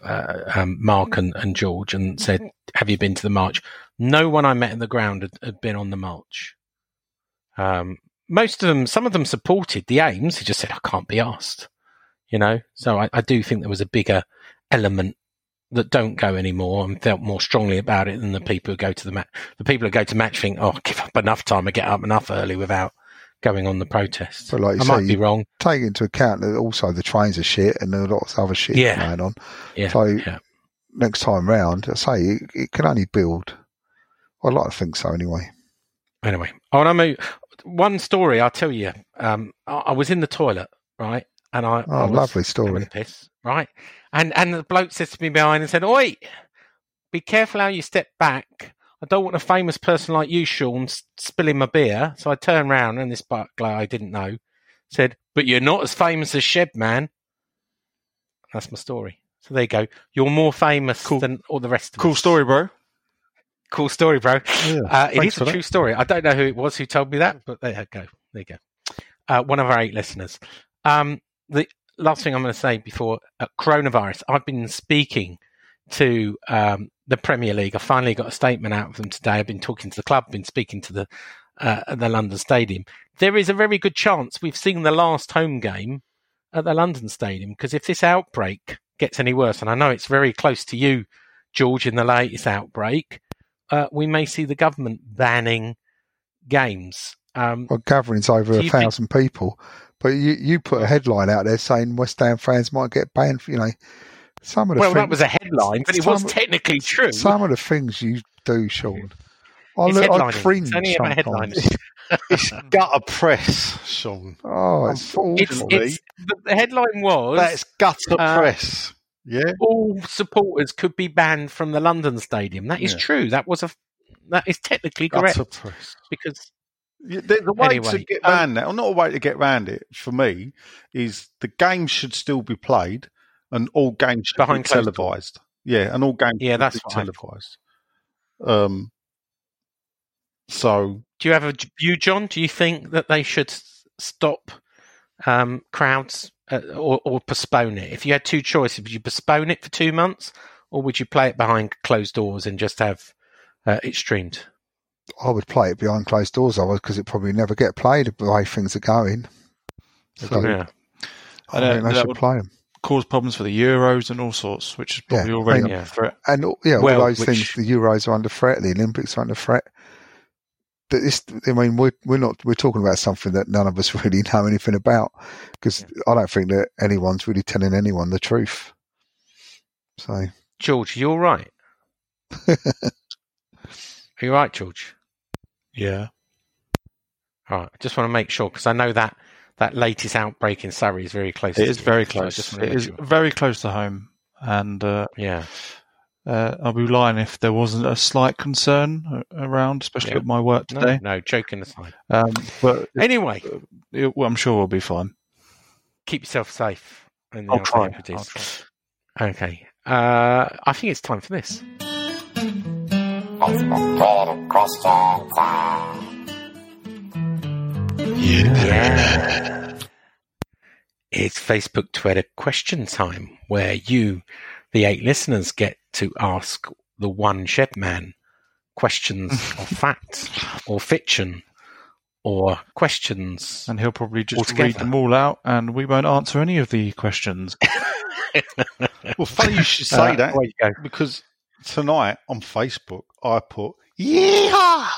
uh, um, Mark and, and George, and said, Have you been to the march? No one I met in the ground had, had been on the march. Um, most of them, some of them supported the aims. He just said, I can't be asked. You know, so I, I do think there was a bigger element that don't go anymore and felt more strongly about it than the people who go to the match. The people who go to match think, oh, give up enough time and get up enough early without going on the protest. But like you I say, might be wrong. Take into account that also the trains are shit and there are lots of other shit Yeah. going on. Yeah, So yeah. next time round, I say it, it can only build. I'd like to think so anyway. Anyway, I want to move. One story I'll tell you. Um, I, I was in the toilet, right, and I, Oh, I was lovely story. piss, right, and and the bloke says to me behind and said, "Oi, be careful how you step back. I don't want a famous person like you, Sean, spilling my beer." So I turned round, and this butler I didn't know said, "But you're not as famous as Sheb, man." That's my story. So there you go. You're more famous than all the rest of Cool us. story, bro. Cool story, bro. Yeah, Uh, it is a that. true story. I don't know who it was who told me that, but there you go. There you go. Uh, one of our eight listeners. Um, the last thing I'm going to say before uh, coronavirus, I've been speaking to um, the Premier League. I finally got a statement out of them today. I've been talking to the club, been speaking to the uh, at the London Stadium. There is a very good chance we've seen the last home game at the London Stadium because if this outbreak gets any worse, and I know it's very close to you, George, in the latest outbreak, uh, we may see the government banning games. Um, Well, gathering's over a you think- thousand people, but you, you put a headline out there saying West Ham fans might get banned. For, You know, some of the well, things, that was a headline, but it was some- technically true. Some of the things you do, Sean. I, It's look, I headlining. cringe It's only about sometimes. headlining. It's gutter press, Sean. Oh, it's awful. It's, it's, the, the headline was That's gutter uh, press. Yeah. all supporters could be banned from the London Stadium. That is Yeah. true. That was a that is technically Gutter correct press. because Yeah, the, the way to Anyway, get um, around that, or not a way to get around it, for me, is the game should still be played, and all games should Behind be televised. Yeah, and all games Yeah, should that's be televised. Um. So do you have a view, John? Do you think that they should stop um, crowds uh, or, or postpone it? If you had two choices, would you postpone it for two months, or would you play it behind closed doors and just have uh, it streamed? I would play it behind closed doors, I would, because it probably never get played the way things are going. So yeah. I uh, think they that should would- play them. Cause problems for the Euros and all sorts, which is probably Yeah, already yeah. under threat. And yeah, Well, all those which- things. The Euros are under threat. The Olympics are under threat. That this, I mean, we're we're not we're talking about something that none of us really know anything about because I don't think that anyone's really telling anyone the truth. So George, you're right. Are you right, George? Yeah. All right. I just want to make sure because I know that that latest outbreak in Surrey is very close. It to is very close. to It is sure. very close to home. And uh, Yeah. uh, I'll be lying if there wasn't a slight concern around, especially Yeah. at my work today. no, joking aside. Um, but Anyway, it, well, I'm sure we'll be fine. keep yourself safe. in the I'll try. Okay. Uh, I think it's time for this. Yeah. It's Facebook Twitter question time where you, the eight listeners, get to ask the one shed man questions of fact or fiction or questions. And he'll probably just Altogether. read them all out, and we won't answer any of the questions. Well, funny you should say Uh, that you go. because tonight on Facebook I put, "Yeah,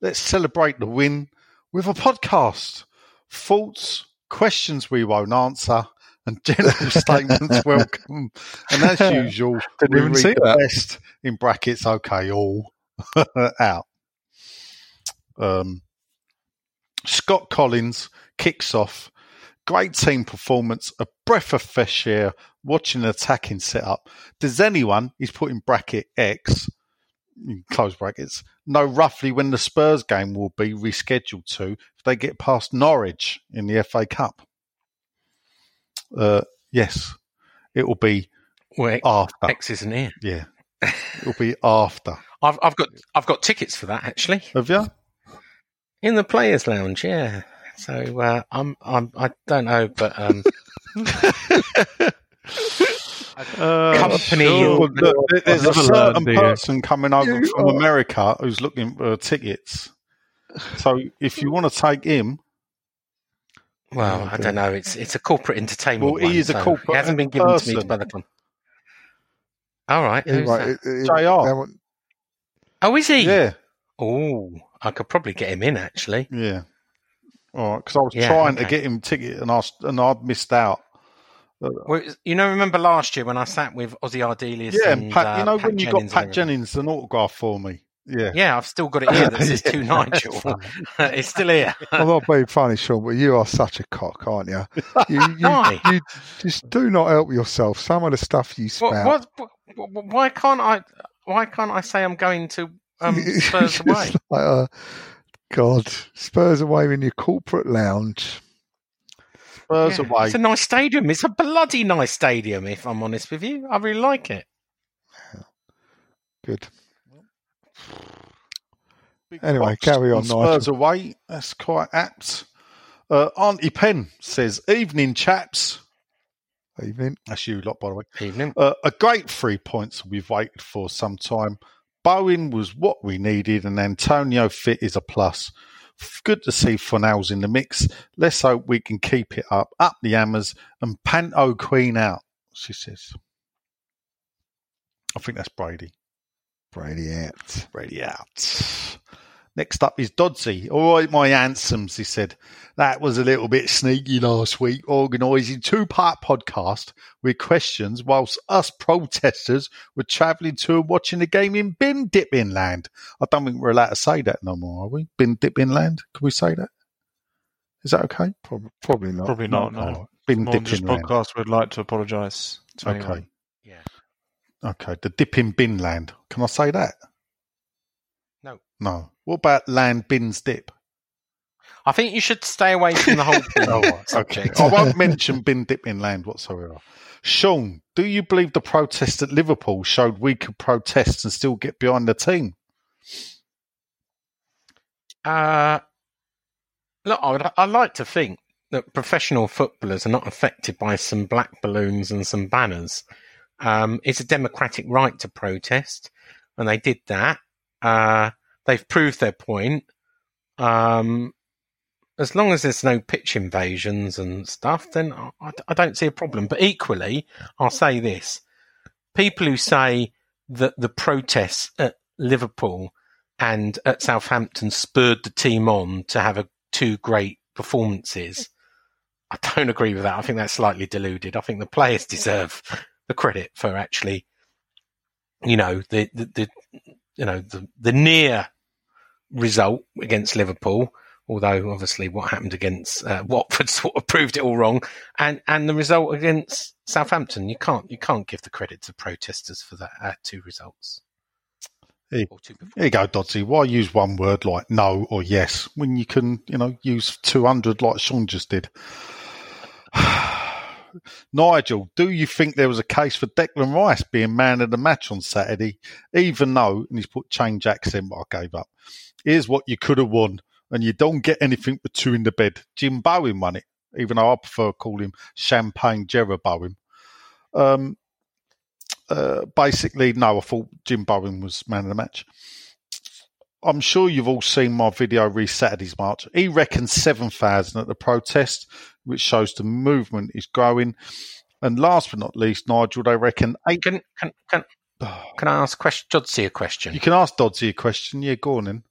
let's celebrate the win with a podcast. Thoughts, questions we won't answer, and general statements welcome. And as usual, Didn't we even read see the that. best in brackets. Okay, all out. Um, Scott Collins kicks off. Great team performance, a breath of fresh air, watching an attacking setup. Does anyone, he's put in bracket X, close brackets, know roughly when the Spurs game will be rescheduled to if they get past Norwich in the FA Cup? Uh, yes, it will be Well, after. X isn't here. Yeah, it will be after. I've, I've got I've got tickets for that actually Have you? in the players' lounge. Yeah, so uh, I'm I'm I don't know, but um, company. Well, look, there- there's a I've never certain learned, do person coming over You from are- America who's looking for tickets. So if you want to take him, Well, I don't know. It's it's a corporate entertainment. Well, he one, is a so corporate It hasn't been given to me by the club. All right. Yeah, who's right, that? it- it- JR. Oh, is he? yeah, Oh, I could probably get him in actually. yeah. All right, because I was Yeah, trying to get him ticket and I and I missed out. Well, you know, remember last year when I sat with Ossie Ardiles? Yeah, and Pat, uh, you know Pat when you Jennings got Pat Jennings an autograph for me. Yeah, Yeah, I've still got it here. That says Yeah, Nigel. it's still here. I'm not being funny, Sean, but you are such a cock, aren't you? You, you, Why? you just do not help yourself. Some of the stuff you spout. What, what- Why can't I? Why can't I say I'm going to um, Spurs away? like, uh, God, Spurs away in your corporate lounge. Spurs Yeah, away. It's a nice stadium. It's a bloody nice stadium. If I'm honest with you, I really like it. Good. Big Anyway, box carry on, Spurs Nigel. away. That's quite apt. Uh, Auntie Penn says, "Evening, chaps." Evening. That's you lot, by the way. Evening. Uh, a great three points we've waited for some time. Bowen was what we needed, and Antonio fit is a plus. Good to see Fornals in the mix. Let's hope we can keep it up. Up the hammers and Panto Queen out, she says. I think that's Brady. Brady out. Brady out. Next up is Dodsey. All right, my handsomes, he said. That was a little bit sneaky last week, organising two-part podcast with questions whilst us protesters were travelling to and watching the game in bin dipping land. I don't think we're allowed to say that no more, are we? Bin dipping land? Can we say that? Is that okay? Prob- probably not. Probably not. No. Oh, bin On this dipping land. podcast, we'd like to apologise. to Okay. anyone. Yeah. Okay. The dipping bin land. Can I say that? No. No. What about land bins dip? I think you should stay away from the whole bin Oh, okay. I won't mention bin dip in land whatsoever. Sean, do you believe the protest at Liverpool showed we could protest and still get behind the team? Uh, look, I would, I like to think that professional footballers are not affected by some black balloons and some banners. Um, it's a democratic right to protest, and they did that. Uh, they've proved their point. Um, as long as there's no pitch invasions and stuff, then I, I- don't see a problem. But equally, I'll say this: people who say that the protests at Liverpool and at Southampton spurred the team on to have a, two great performances, I don't agree with that. I think that's slightly deluded. I think the players deserve the credit for actually, you know, the the, the you know the the near result against Liverpool although obviously what happened against uh, Watford sort of proved it all wrong, and and the result against Southampton, you can't you can't give the credit to protesters for that uh, two results. Here, here you go, Dodsey. Why use one word like no or yes when you can, you know, use 200 like Sean just did? Nigel, do you think there was a case for Declan Rice being man of the match on Saturday, even though, and he's put change accent, but I gave up. Here's what you could have won, and you don't get anything but two in the bed. Jim Bowen won it, even though I prefer to call him Champagne Jarrod Bowen. Um, uh, basically, no, I thought Jim Bowen was man of the match. I'm sure you've all seen my video re Saturday's March. He reckons 7,000 at the protest, which shows the movement is growing. And last but not least, Nigel, they reckon eight. Can can can, can I ask question, Dodsey a question? You can ask Dodsey a question. Yeah, go on then.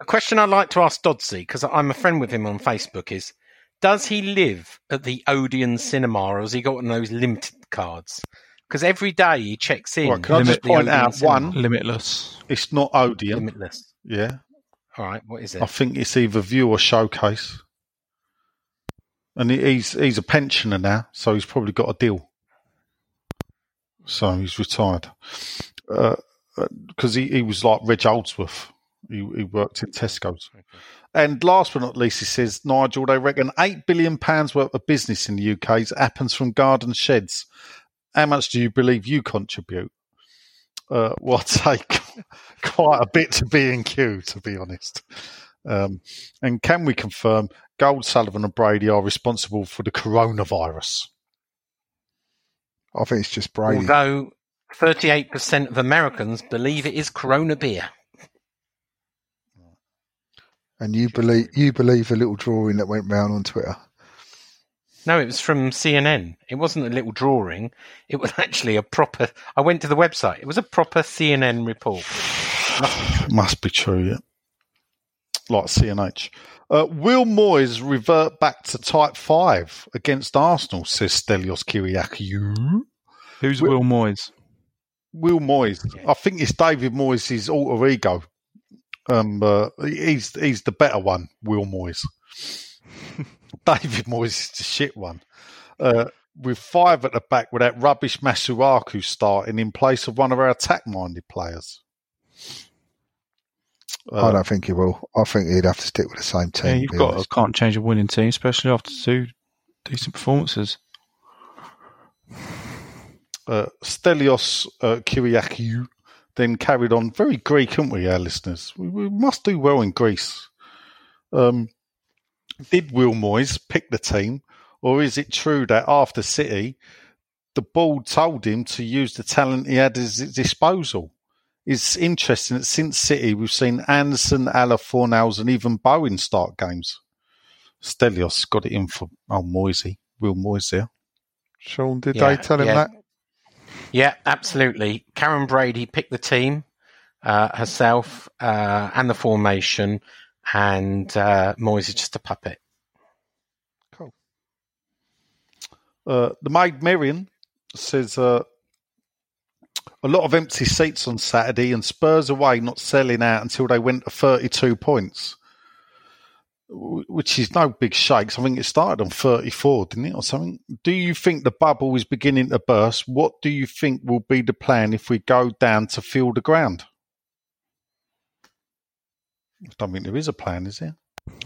A question I'd like to ask Dodsey because I'm a friend with him on Facebook is: Does he live at the Odeon Cinema, or has he got one of those limited cards? Because every day he checks in. Right, can I just point out Cinema. one? Limitless. It's not Odeon. Limitless. Yeah. All right, what is it? I think it's either Vue or Showcase. And he's he's a pensioner now, so he's probably got a deal. So he's retired. Because he, he was like Reg Holdsworth. He, he worked in Tesco's. And last but not least, he says, Nigel, they reckon £8 billion worth of business in the UK happens from garden sheds. How much do you believe you contribute? Uh, well, I'd say quite a bit to B and Q, to be honest. Um, and can we confirm Gold, Sullivan, and Brady are responsible for the coronavirus? I think it's just Brady. Although 38% of Americans believe it is Corona beer. and you believe you believe a little drawing that went round on Twitter. No, it was from CNN. It wasn't a little drawing. It was actually a proper. I went to the website. It was a proper CNN report. Must be true, yeah. Like CNH. Uh, will Moyes revert back to type 5 against Arsenal, says Stelios Kyriakou. Who's Will- Will Moyes? Will Moyes. I think it's David Moyes' alter ego. Um, uh, he's he's the better one, Will Moyes. David Moyes is the shit one. Uh, with five at the back with that rubbish Masuaku starting in place of one of our attack-minded players. Uh, I don't think he will. I think he'd have to stick with the same team. Yeah, you've got honest. can't change a winning team, especially after two decent performances. uh, Stelios uh, Kyriakou then carried on very Greek, haven't we, our listeners? We, we must do well in Greece. Um, did Will Moyes pick the team, or is it true that after City, the board told him to use the talent he had at his disposal? It's interesting that since City, we've seen Anderson, Haller Fornals, and even Bowen start games. Stelios got it in for old Moisey, Will Moisey. Sean, did Yeah, they tell him yeah. that? Yeah, absolutely. Karren Brady picked the team uh, herself uh, and the formation, and uh, Moyes is just a puppet. Uh, the maid Miriam says uh, a lot of empty seats on Saturday and Spurs away not selling out until they went to 32 points, which is no big shakes. I think it started on 34, didn't it, or something? Do you think the bubble is beginning to burst? What do you think will be the plan if we go down to fill the ground? I don't think there is a plan, is there?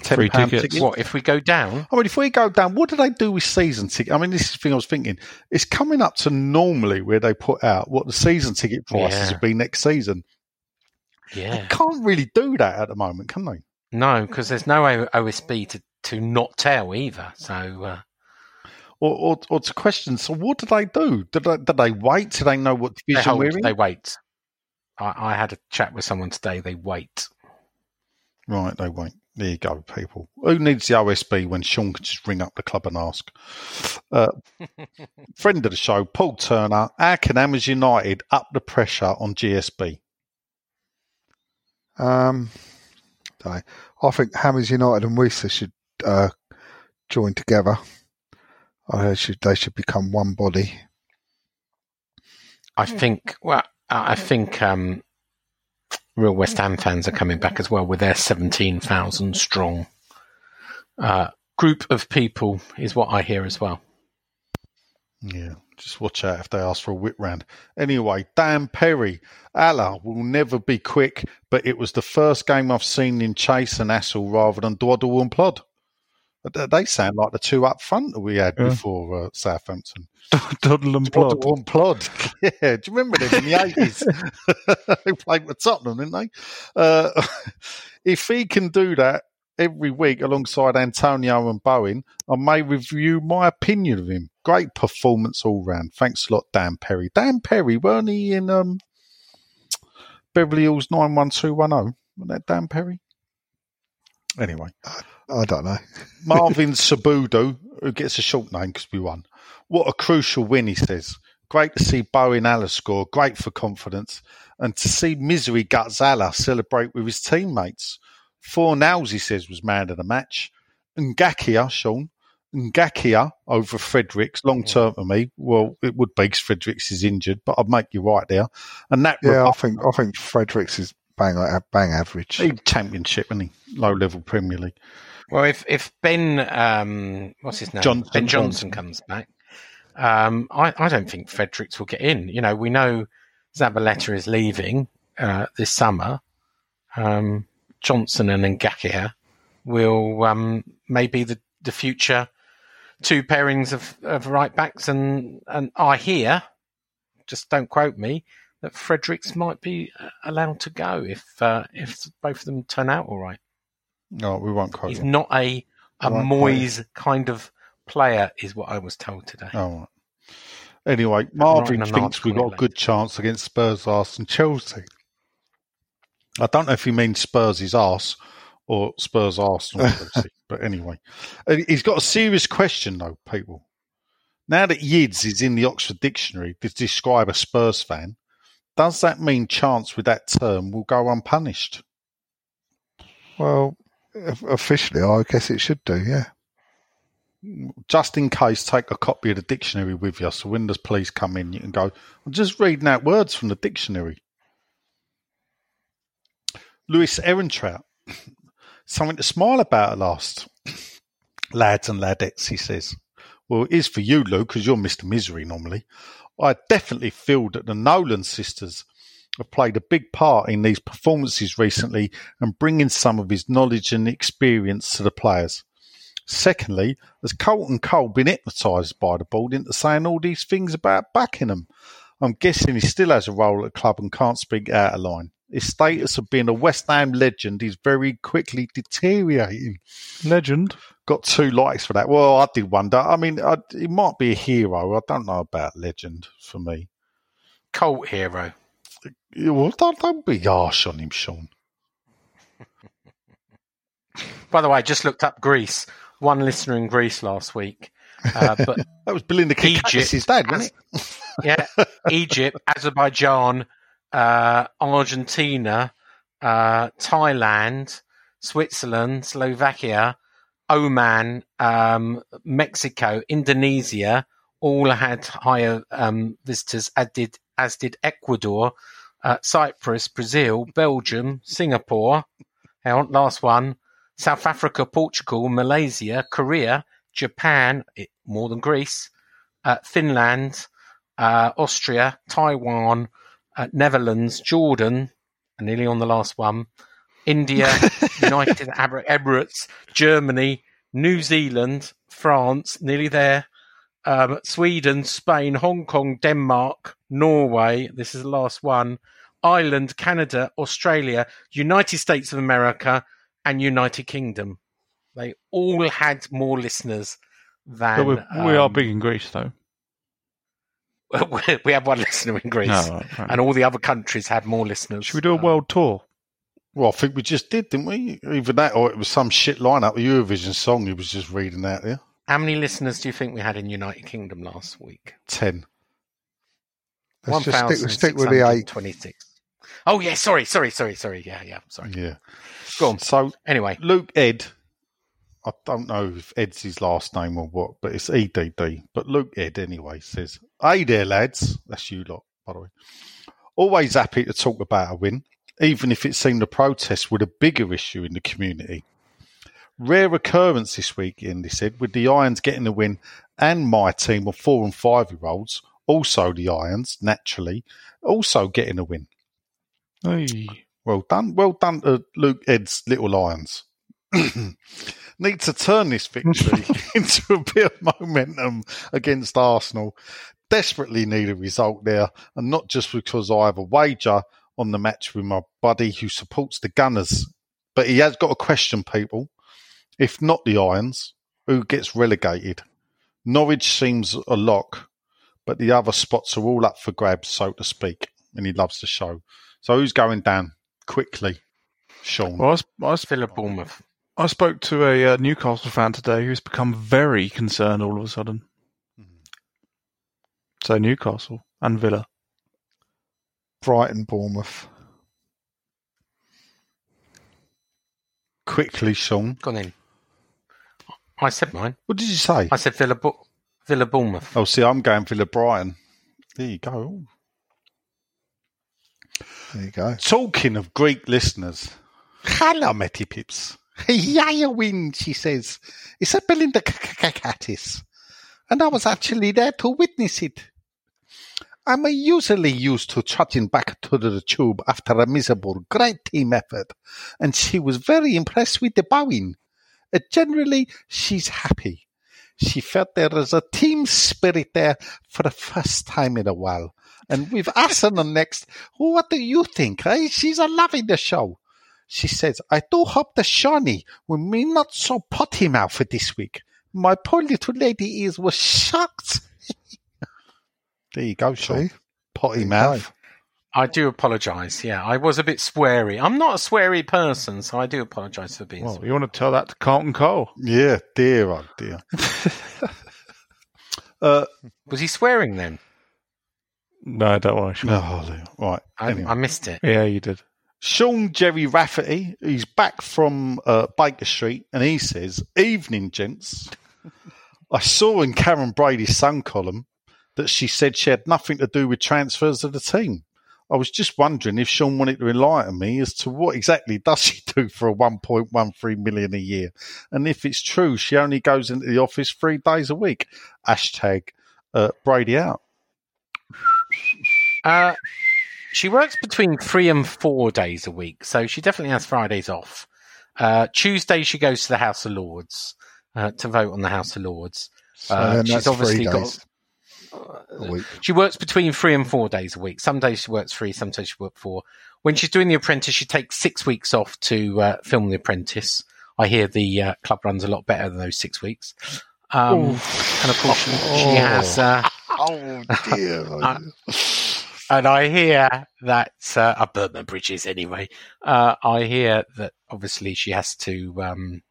Free £10 tickets. What if we go down? I mean, if we go down, what do they do with season ticket? I mean, this is the thing I was thinking. It's coming up to normally where they put out what the season ticket prices Yeah. will be next season. They Yeah, can't really do that at the moment, can they? no, because there's no OSB to to not tell either. So uh, Or, or, or to question, so what do they do? Do they, do they wait? Do they know what they division hold, we're in? they wait. I, I had a chat with someone today. They wait. Right, they won't. There you go, people. Who needs the OSB when Sean can just ring up the club and ask? Uh, friend of the show, Paul Turner. How can Hammers United up the pressure on GSB? Um, I I think Hammers United and Weeser should uh, join together. I should they should become one body. I think. Well, I I think um, real West Ham fans are coming back as well with their seventeen thousand strong uh, group of people. Is what I hear as well. Yeah, just watch out if they ask for a whip round. Anyway, Dan Perry, Haller will never be quick, but it was the first game I've seen in chase and hassle rather than dwaddle and plod. Th- They sound like the two up front that we had Yeah. before uh, Southampton. Doddle and plod. And plod. Yeah, do you remember them in the eighties? they played with Tottenham, didn't they? Uh, if he can do that every week alongside Antonio and Bowen, I may review my opinion of him. Great performance all round. Thanks a lot, Dan Perry. Dan Perry, weren't he in um, Beverly Hills nine one two one zero? Wasn't that Dan Perry? Anyway, I don't know. Marvin Sabudo, who gets a short name because we won. What a crucial win, he says. Great to see Bowen Haller score. Great for confidence. And to see Misery Guts Haller celebrate with his teammates. Fornals, he says, was man of the match. Ngakia, Sean. Ngakia over Fredericks, long term for me. Well, it would be 'cause Fredericks is injured, but I'd make you right there. And that Yeah, I think I think Fredericks is bang bang average. League Championship, isn't he? Low level Premier League. Well, if if Ben, um, what's his name, Johnson- Ben Johnson comes back, um, I, I don't think Fredericks will get in. You know, we know Zabaleta is leaving uh, this summer. Um, Johnson and Ngakia will um, maybe the the future two pairings of, of right backs, and and I hear, just don't quote me, that Fredericks might be uh, allowed to go if uh, if both of them turn out all right. No, we won't quote He's not a a Moyes kind of player, is what I was told today. Oh. Anyway, Marvin thinks we've got a good chance against Spurs, Arsenal, Chelsea. I don't know if he means Spurs' his arse or Spurs, Arsenal. But anyway, Uh, he's got a serious question, though, people. Now that Yids is in the Oxford Dictionary to describe a Spurs fan, does that mean chance with that term will go unpunished? Well, officially, I guess it should do. Yeah. just in case, take a copy of the dictionary with you. So when the police come in, you can go, I'm just reading out words from the dictionary. Lewis Ehrentrout, something to smile about at last. Lads and ladettes, he says. Well, it is for you, Lou, because you're Mr. Misery normally. I definitely feel that the Nolan sisters have played a big part in these performances recently and bringing some of his knowledge and experience to the players. Secondly, has Carlton Cole been hypnotised by the board into saying all these things about backing him? I'm guessing he still has a role at the club and can't speak out of line. His status of being a West Ham legend is very quickly deteriorating. Legend. Got two likes for that. Well, I did wonder. I mean, I, he might be a hero. I don't know about legend for me. Cult hero. Well, don't, don't be harsh on him, Sean. By the way, I just looked up Greece. One listener in Greece last week. Uh, but That was Belinda Kakakis' Egypt, dad, wasn't it? yeah, Egypt, Azerbaijan, uh, Argentina, uh, Thailand, Switzerland, Slovakia, Oman, um, Mexico, Indonesia, all had higher um, visitors, as did, as did Ecuador, uh, Cyprus, Brazil, Belgium, Singapore. Last one. South Africa, Portugal, Malaysia, Korea, Japan, it, more than Greece, uh, Finland, uh, Austria, Taiwan, uh, Netherlands, Jordan, and nearly on the last one, India, United Arab Emirates, Germany, New Zealand, France, nearly there, um, Sweden, Spain, Hong Kong, Denmark, Norway. This is the last one. Ireland, Canada, Australia, United States of America, and United Kingdom. They all had more listeners than. But we are um, big in Greece, though. we have one listener in Greece, No, right, right. and all the other countries had more listeners. Should we do a world tour? Well, I think we just did, didn't we? Either that or it was some shit lineup, a Eurovision song he was just reading out there. How many listeners do you think we had in United Kingdom last week? Ten. Let's just stick, stick with the eight. 1,626. Oh, yeah, sorry, sorry, sorry, sorry. Yeah, yeah, sorry. Yeah. Go on. So Anyway, Luke Ed, I don't know if Ed's his last name or what, but it's EDD. But Luke Ed anyway says, Hey there, lads. That's you lot, by the way. Always happy to talk about a win, even if it seemed the protest with a bigger issue in the community. Rare occurrence this weekend, he said, with the Irons getting the win and my team of four and five year olds, also the Irons, naturally, also getting a win. Hey. Well done. Well done to Luke Ed's Little Lions. Need to turn this victory into a bit of momentum against Arsenal. Desperately need a result there, and not just because I have a wager on the match with my buddy who supports the Gunners, but he has got a question, people. If not the Irons, who gets relegated? Norwich seems a lock, but the other spots are all up for grabs, so to speak, and he loves the show. So who's going down quickly? Sean. Well, I, sp- I, sp- Villa Bournemouth. I spoke to a uh, Newcastle fan today who's become very concerned all of a sudden. So Newcastle and Villa. Brighton, Bournemouth. Quickly, Sean. Gone in. I said mine. What did you say? I said Villa, Bo- Villa Bournemouth. Oh, see, I'm going Villa Brighton. There you go. There you go. Talking of Greek listeners. Hello, Matty Pips. Yaya win, she says. It's a Belinda Kakatis. And I was actually there to witness it. I'm usually used to trudging back to the tube after a miserable, great team effort. And she was very impressed with the bowing. Uh, generally, she's happy. She felt there was a team spirit there for the first time in a while. And with Arsenal next, what do you think? Eh? She's a loving the show. She says, I do hope the Shawnee will be not so potty mouthed this week. My poor little lady ears was shocked. there you go, Sean. Potty mouth. I do apologise. Yeah, I was a bit sweary. I'm not a sweary person, so I do apologise for being Well, sweary. you want to tell that to Carlton Cole? Yeah, dear, oh dear. uh, Was he swearing then? No, don't worry. Sean. no, right. I, anyway. I missed it. Yeah, you did. Sean Gerry Rafferty, he's back from uh, Baker Street, and he says, "Evening, gents. I saw in Karren Brady's Sun column that she said she had nothing to do with transfers of the team. I was just wondering if Sean wanted to enlighten me as to what exactly does she do for a 1.13 million a year, and if it's true she only goes into the office three days a week. Hashtag uh, Brady out. Uh, she works between three and four days a week, so she definitely has Fridays off. Uh, Tuesday she goes to the House of Lords uh, to vote on the House of Lords. So Uh, then she's obviously got- days a week. She works between three and four days a week. Some days she works three, sometimes she works four. When she's doing The Apprentice, she takes six weeks off to uh, film The Apprentice. I hear the uh, club runs a lot better than those six weeks. Um, and of course, she, she has. Uh, Oh dear. Uh, and I hear that uh, I burnt my bridges anyway. Uh, I hear that obviously she has to, um,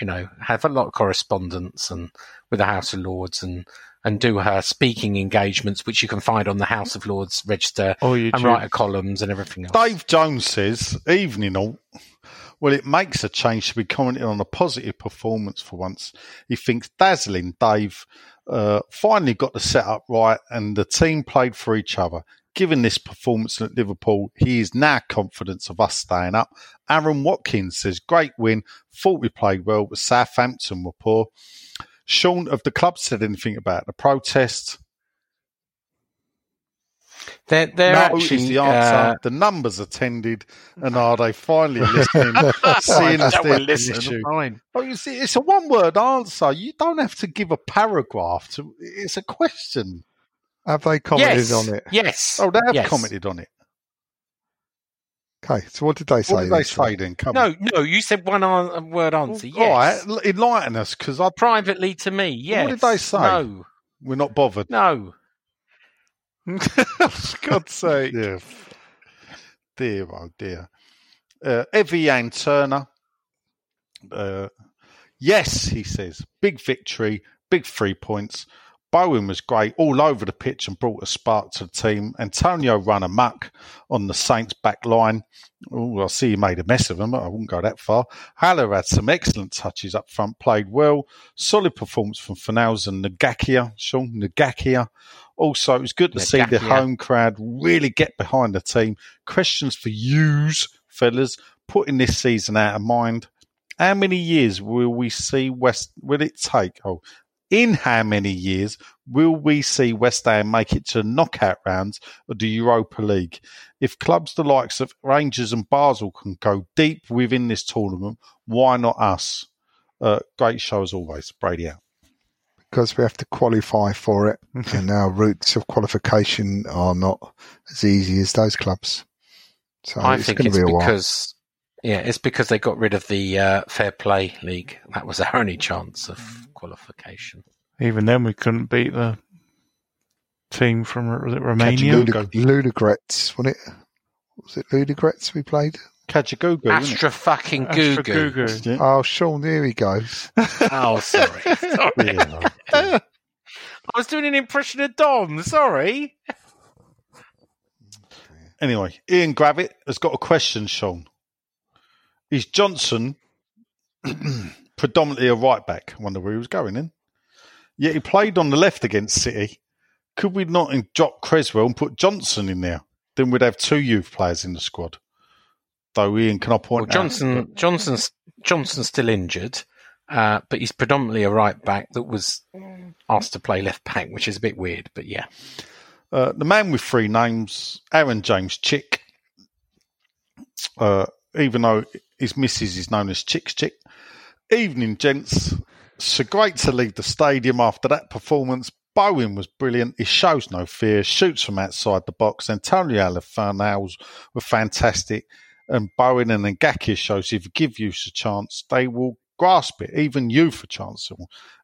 you know, have a lot of correspondence and with the House of Lords and and do her speaking engagements, which you can find on the House of Lords register Oh, and YouTube. write her columns and everything else. Dave Jones says, evening all. Well, it makes a change to be commenting on a positive performance for once. He thinks dazzling Dave uh, finally got the setup right and the team played for each other. Given this performance at Liverpool, he is now confident of us staying up. Aaron Watkins says, great win. Thought we played well, but Southampton were poor. Sean, have the club said anything about the protest? They're, they're no actually is the answer. uh, the numbers attended, and are they finally listening? seeing as Don't their listen, fine. Oh, you see, it's a one-word answer. You don't have to give a paragraph. To, it's a question. Have they commented yes, on it? Yes. Oh, they have yes. commented on it. Okay, so what did they say? What did they initially? say then? Come on. No, no, you said one an- word answer. All right, Yes. l- enlighten us, because I Privately to me, yes. What did they say? No, we're not bothered. no. For God's sake. Yeah. Dear, oh dear. Uh, Evian Turner. Uh, yes, he says. Big victory, big three points. Bowen was great all over the pitch and brought a spark to the team. Antonio ran amok on the Saints back line. Oh, I see he made a mess of him, but I wouldn't go that far. Haller had some excellent touches up front, played well. Solid performance from Fornals and Ngakia, Sean Ngakia. Also, it was good to see the home crowd really get behind the team. Questions for yous, fellas, putting this season out of mind. How many years will we see West? Will it take? Oh, in how many years will we see West Ham make it to knockout rounds of the Europa League? If clubs the likes of Rangers and Basel can go deep within this tournament, why not us? Uh, great show as always. Brady out. because we have to qualify for it, and our routes of qualification are not as easy as those clubs. So I it's think going it's to be a while. because yeah, it's because they got rid of the uh, fair play league. That was our only chance of qualification. Even then, we couldn't beat the team from was it Romania. Ludig- Ludogorets, wasn't it? Was it Ludogorets we played? Kajagoogoo, isn't? Astra fucking Astra goo Goo Oh, Sean, here he goes. Oh, sorry. sorry. Yeah. I was doing an impression of Dom. Sorry. Anyway, Ian Gravitt has got a question, Sean. Is Johnson predominantly a right back? I wonder where he was going in. Yet he played on the left against City. Could we not drop Cresswell and put Johnson in there? Then we'd have two youth players in the squad. Though Ian can I point Well, out Johnson Johnson's Johnson's still injured, uh, but he's predominantly a right back that was asked to play left back, which is a bit weird. But yeah, Uh, the man with three names, Aaron James Chick, uh, even though his missus is known as Chick's Chick. Evening, gents. So great to leave the stadium after that performance. Bowen was brilliant. He shows no fear, shoots from outside the box. Antonio Alfanals were fantastic. And Bowen and Ngaki shows if you give youth a chance, they will grasp it. Even you for chance.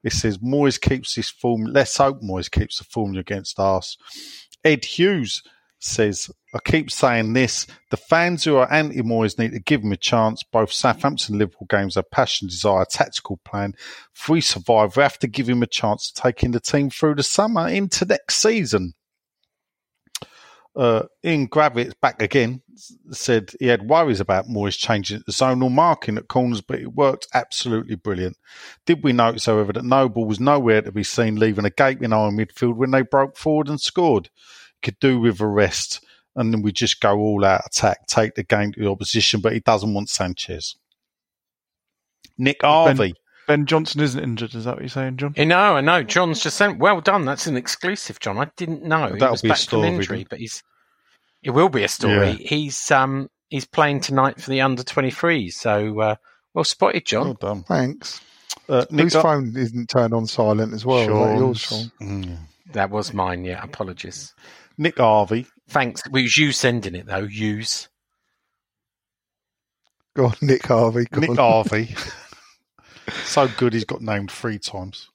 It says Moyes keeps this form. Let's hope Moyes keeps the formula against us. Ed Hughes says, I keep saying this. The fans who are anti Moyes need to give him a chance. Both Southampton and Liverpool games are passion, desire, tactical plan. If we survive, we have to give him a chance to take in the team through the summer into next season. Uh, Ian Gravitt back again said he had worries about Moyes changing the zonal marking at corners, but it worked absolutely brilliant. Did we notice, however, that Noble was nowhere to be seen leaving a gaping eye in midfield when they broke forward and scored? Could do with a rest, and then we just go all out attack, take the game to the opposition, but he doesn't want Sanchez. Nick Harvey. Ben Johnson isn't injured. Is that what you're saying, John? You know, I know. John's just sent. Well done. That's an exclusive, John. I didn't know. he That'll was be a back story, from injury, but he's. It will be a story. Yeah. He's um he's playing tonight for the under twenty three. So uh, well spotted, John. Well done. Thanks. Uh, Nick Whose phone isn't turned on silent as well? Is that yours, Sean? Mm. That was mine. Yeah, apologies. Nick Harvey. Thanks. It was you sending it though. Use. Go on, Nick Harvey. Go Nick on. Harvey. so good he's got named three times.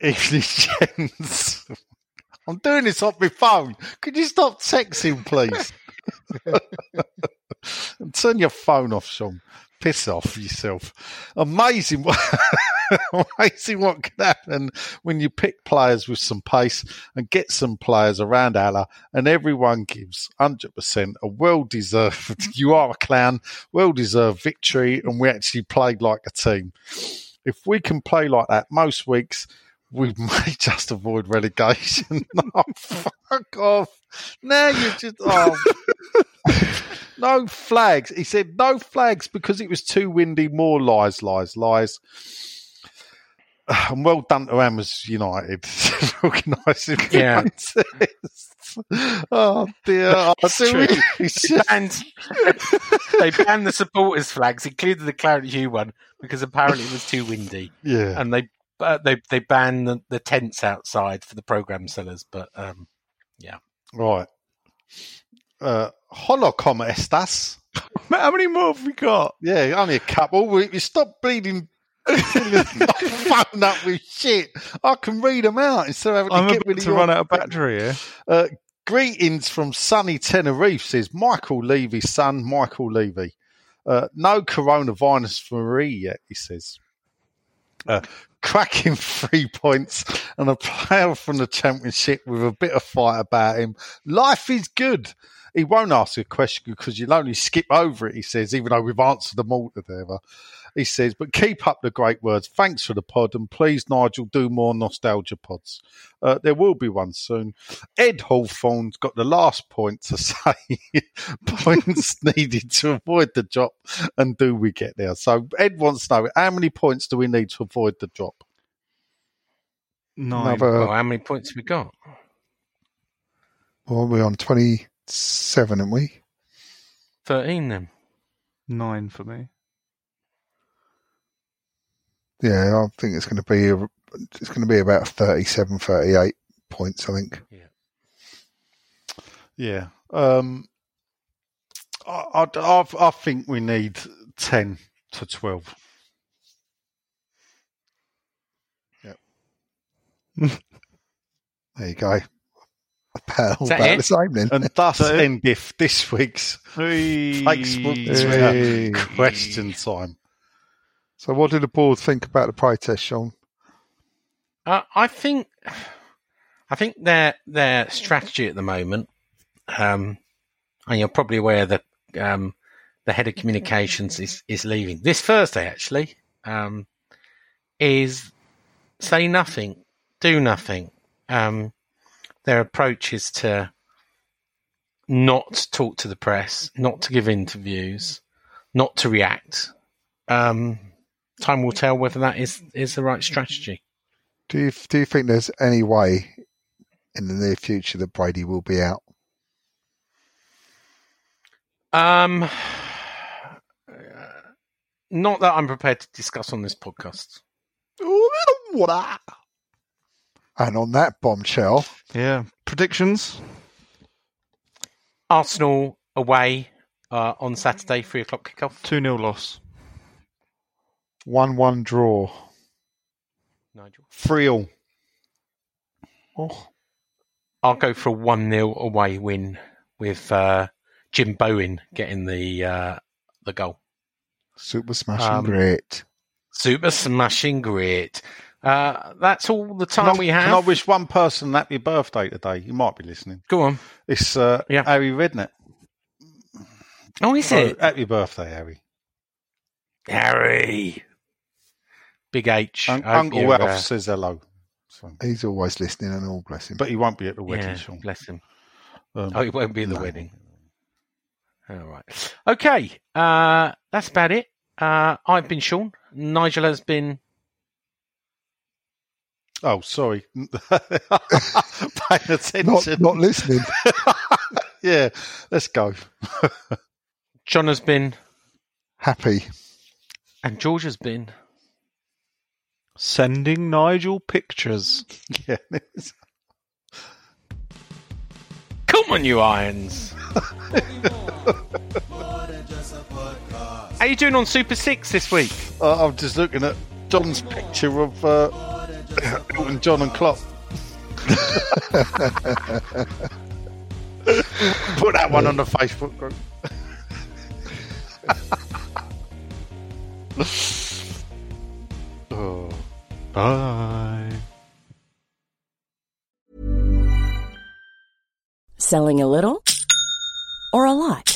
Evening gents. I'm doing this off my phone. Could you stop texting, please? and turn your phone off, Sean. Piss off yourself. Amazing what amazing what can happen when you pick players with some pace and get some players around Haller and everyone gives 100% a well deserved you are a clown well deserved victory and we actually played like a team. If we can play like that most weeks we may just avoid relegation. No oh, fuck off. Now you just oh no flags. He said no flags because it was too windy. More lies, lies, lies. And well done to Hammers United organising Yeah. Oh dear! It's do They banned, they banned the supporters' flags, including the Claret Hugh one, because apparently it was too windy. yeah, And they uh, they they banned the, the tents outside for the program sellers. But um, yeah, right. Uh, hola, como estas? How many more have we got? Yeah, only a couple. We, we stop bleeding. phone up with shit. I can read them out instead of having I'm to get rid of to your- run out of battery here. Uh, Greetings from sunny Tenerife, says Michael Levy's son, Michael Levy. Uh, no coronavirus for me yet, he says. Uh, cracking three points and a player from the championship with a bit of fight about him. Life is good. He won't ask a question because you'll only skip over it, he says, even though we've answered them all together. He says, but keep up the great words. Thanks for the pod. And please, Nigel, do more nostalgia pods. Uh, there will be one soon. Ed Hawthorne's got the last point to say points needed to avoid the drop. And do we get there? So Ed wants to know how many points do we need to avoid the drop? Nine. Another, Well, how many points have we got? well, we're on 27, aren't we? 13 then. Nine for me. Yeah, I think it's going to be a, it's going to be about 37, 38 points. I think. Yeah. Yeah. Um, I, I, I, I think we need 10 to 12. Yeah. There you go. About, Is that about it? the same then. And thus So- endeth this week's Facebook Hey. Question time. So, what did the board think about the protest, Sean? Uh, I think, I think their their strategy at the moment, um, and you're probably aware that um, the head of communications is is leaving this Thursday. Actually, um, is say nothing, do nothing. Um, their approach is to not talk to the press, not to give interviews, not to react. Um, time will tell whether that is is the right strategy. Do you do you think there's any way in the near future that Brady will be out? Um, not that I'm prepared to discuss on this podcast. And on that bombshell, Yeah. Predictions? Arsenal away uh, on Saturday, three o'clock kickoff. 2 0 loss. one-one draw. Nigel, Three all. Oh, I'll go for a one 0 away win with uh, Jim Bowen getting the uh, the goal. super smashing Um, great. Super smashing great. Uh, that's all the time I, we can I wish one person happy birthday today? You might be listening. Go on. It's uh, Yeah. Harry Redknapp. Oh, is Oh, it happy birthday, Harry. Harry? Big H. Un- I hope Uncle you're, Ralph uh, says hello. So, He's always listening and all, bless him. but he won't be at the wedding, yeah, Sean. bless him. Um, Oh, it won't be at the No. wedding. All right. Okay. Uh, that's about it. Uh, I've been Sean. Nigel has been. Oh, sorry. Paying attention. not not listening. yeah, let's go. John has been. Happy. And George has been. Sending Nigel pictures. yeah. Come on, you irons. How are you doing on Super Six this week? Uh, I'm just looking at John's picture of uh, Elton John and Klopp. Put that one on the Facebook group. oh. Bye. Selling a little or a lot?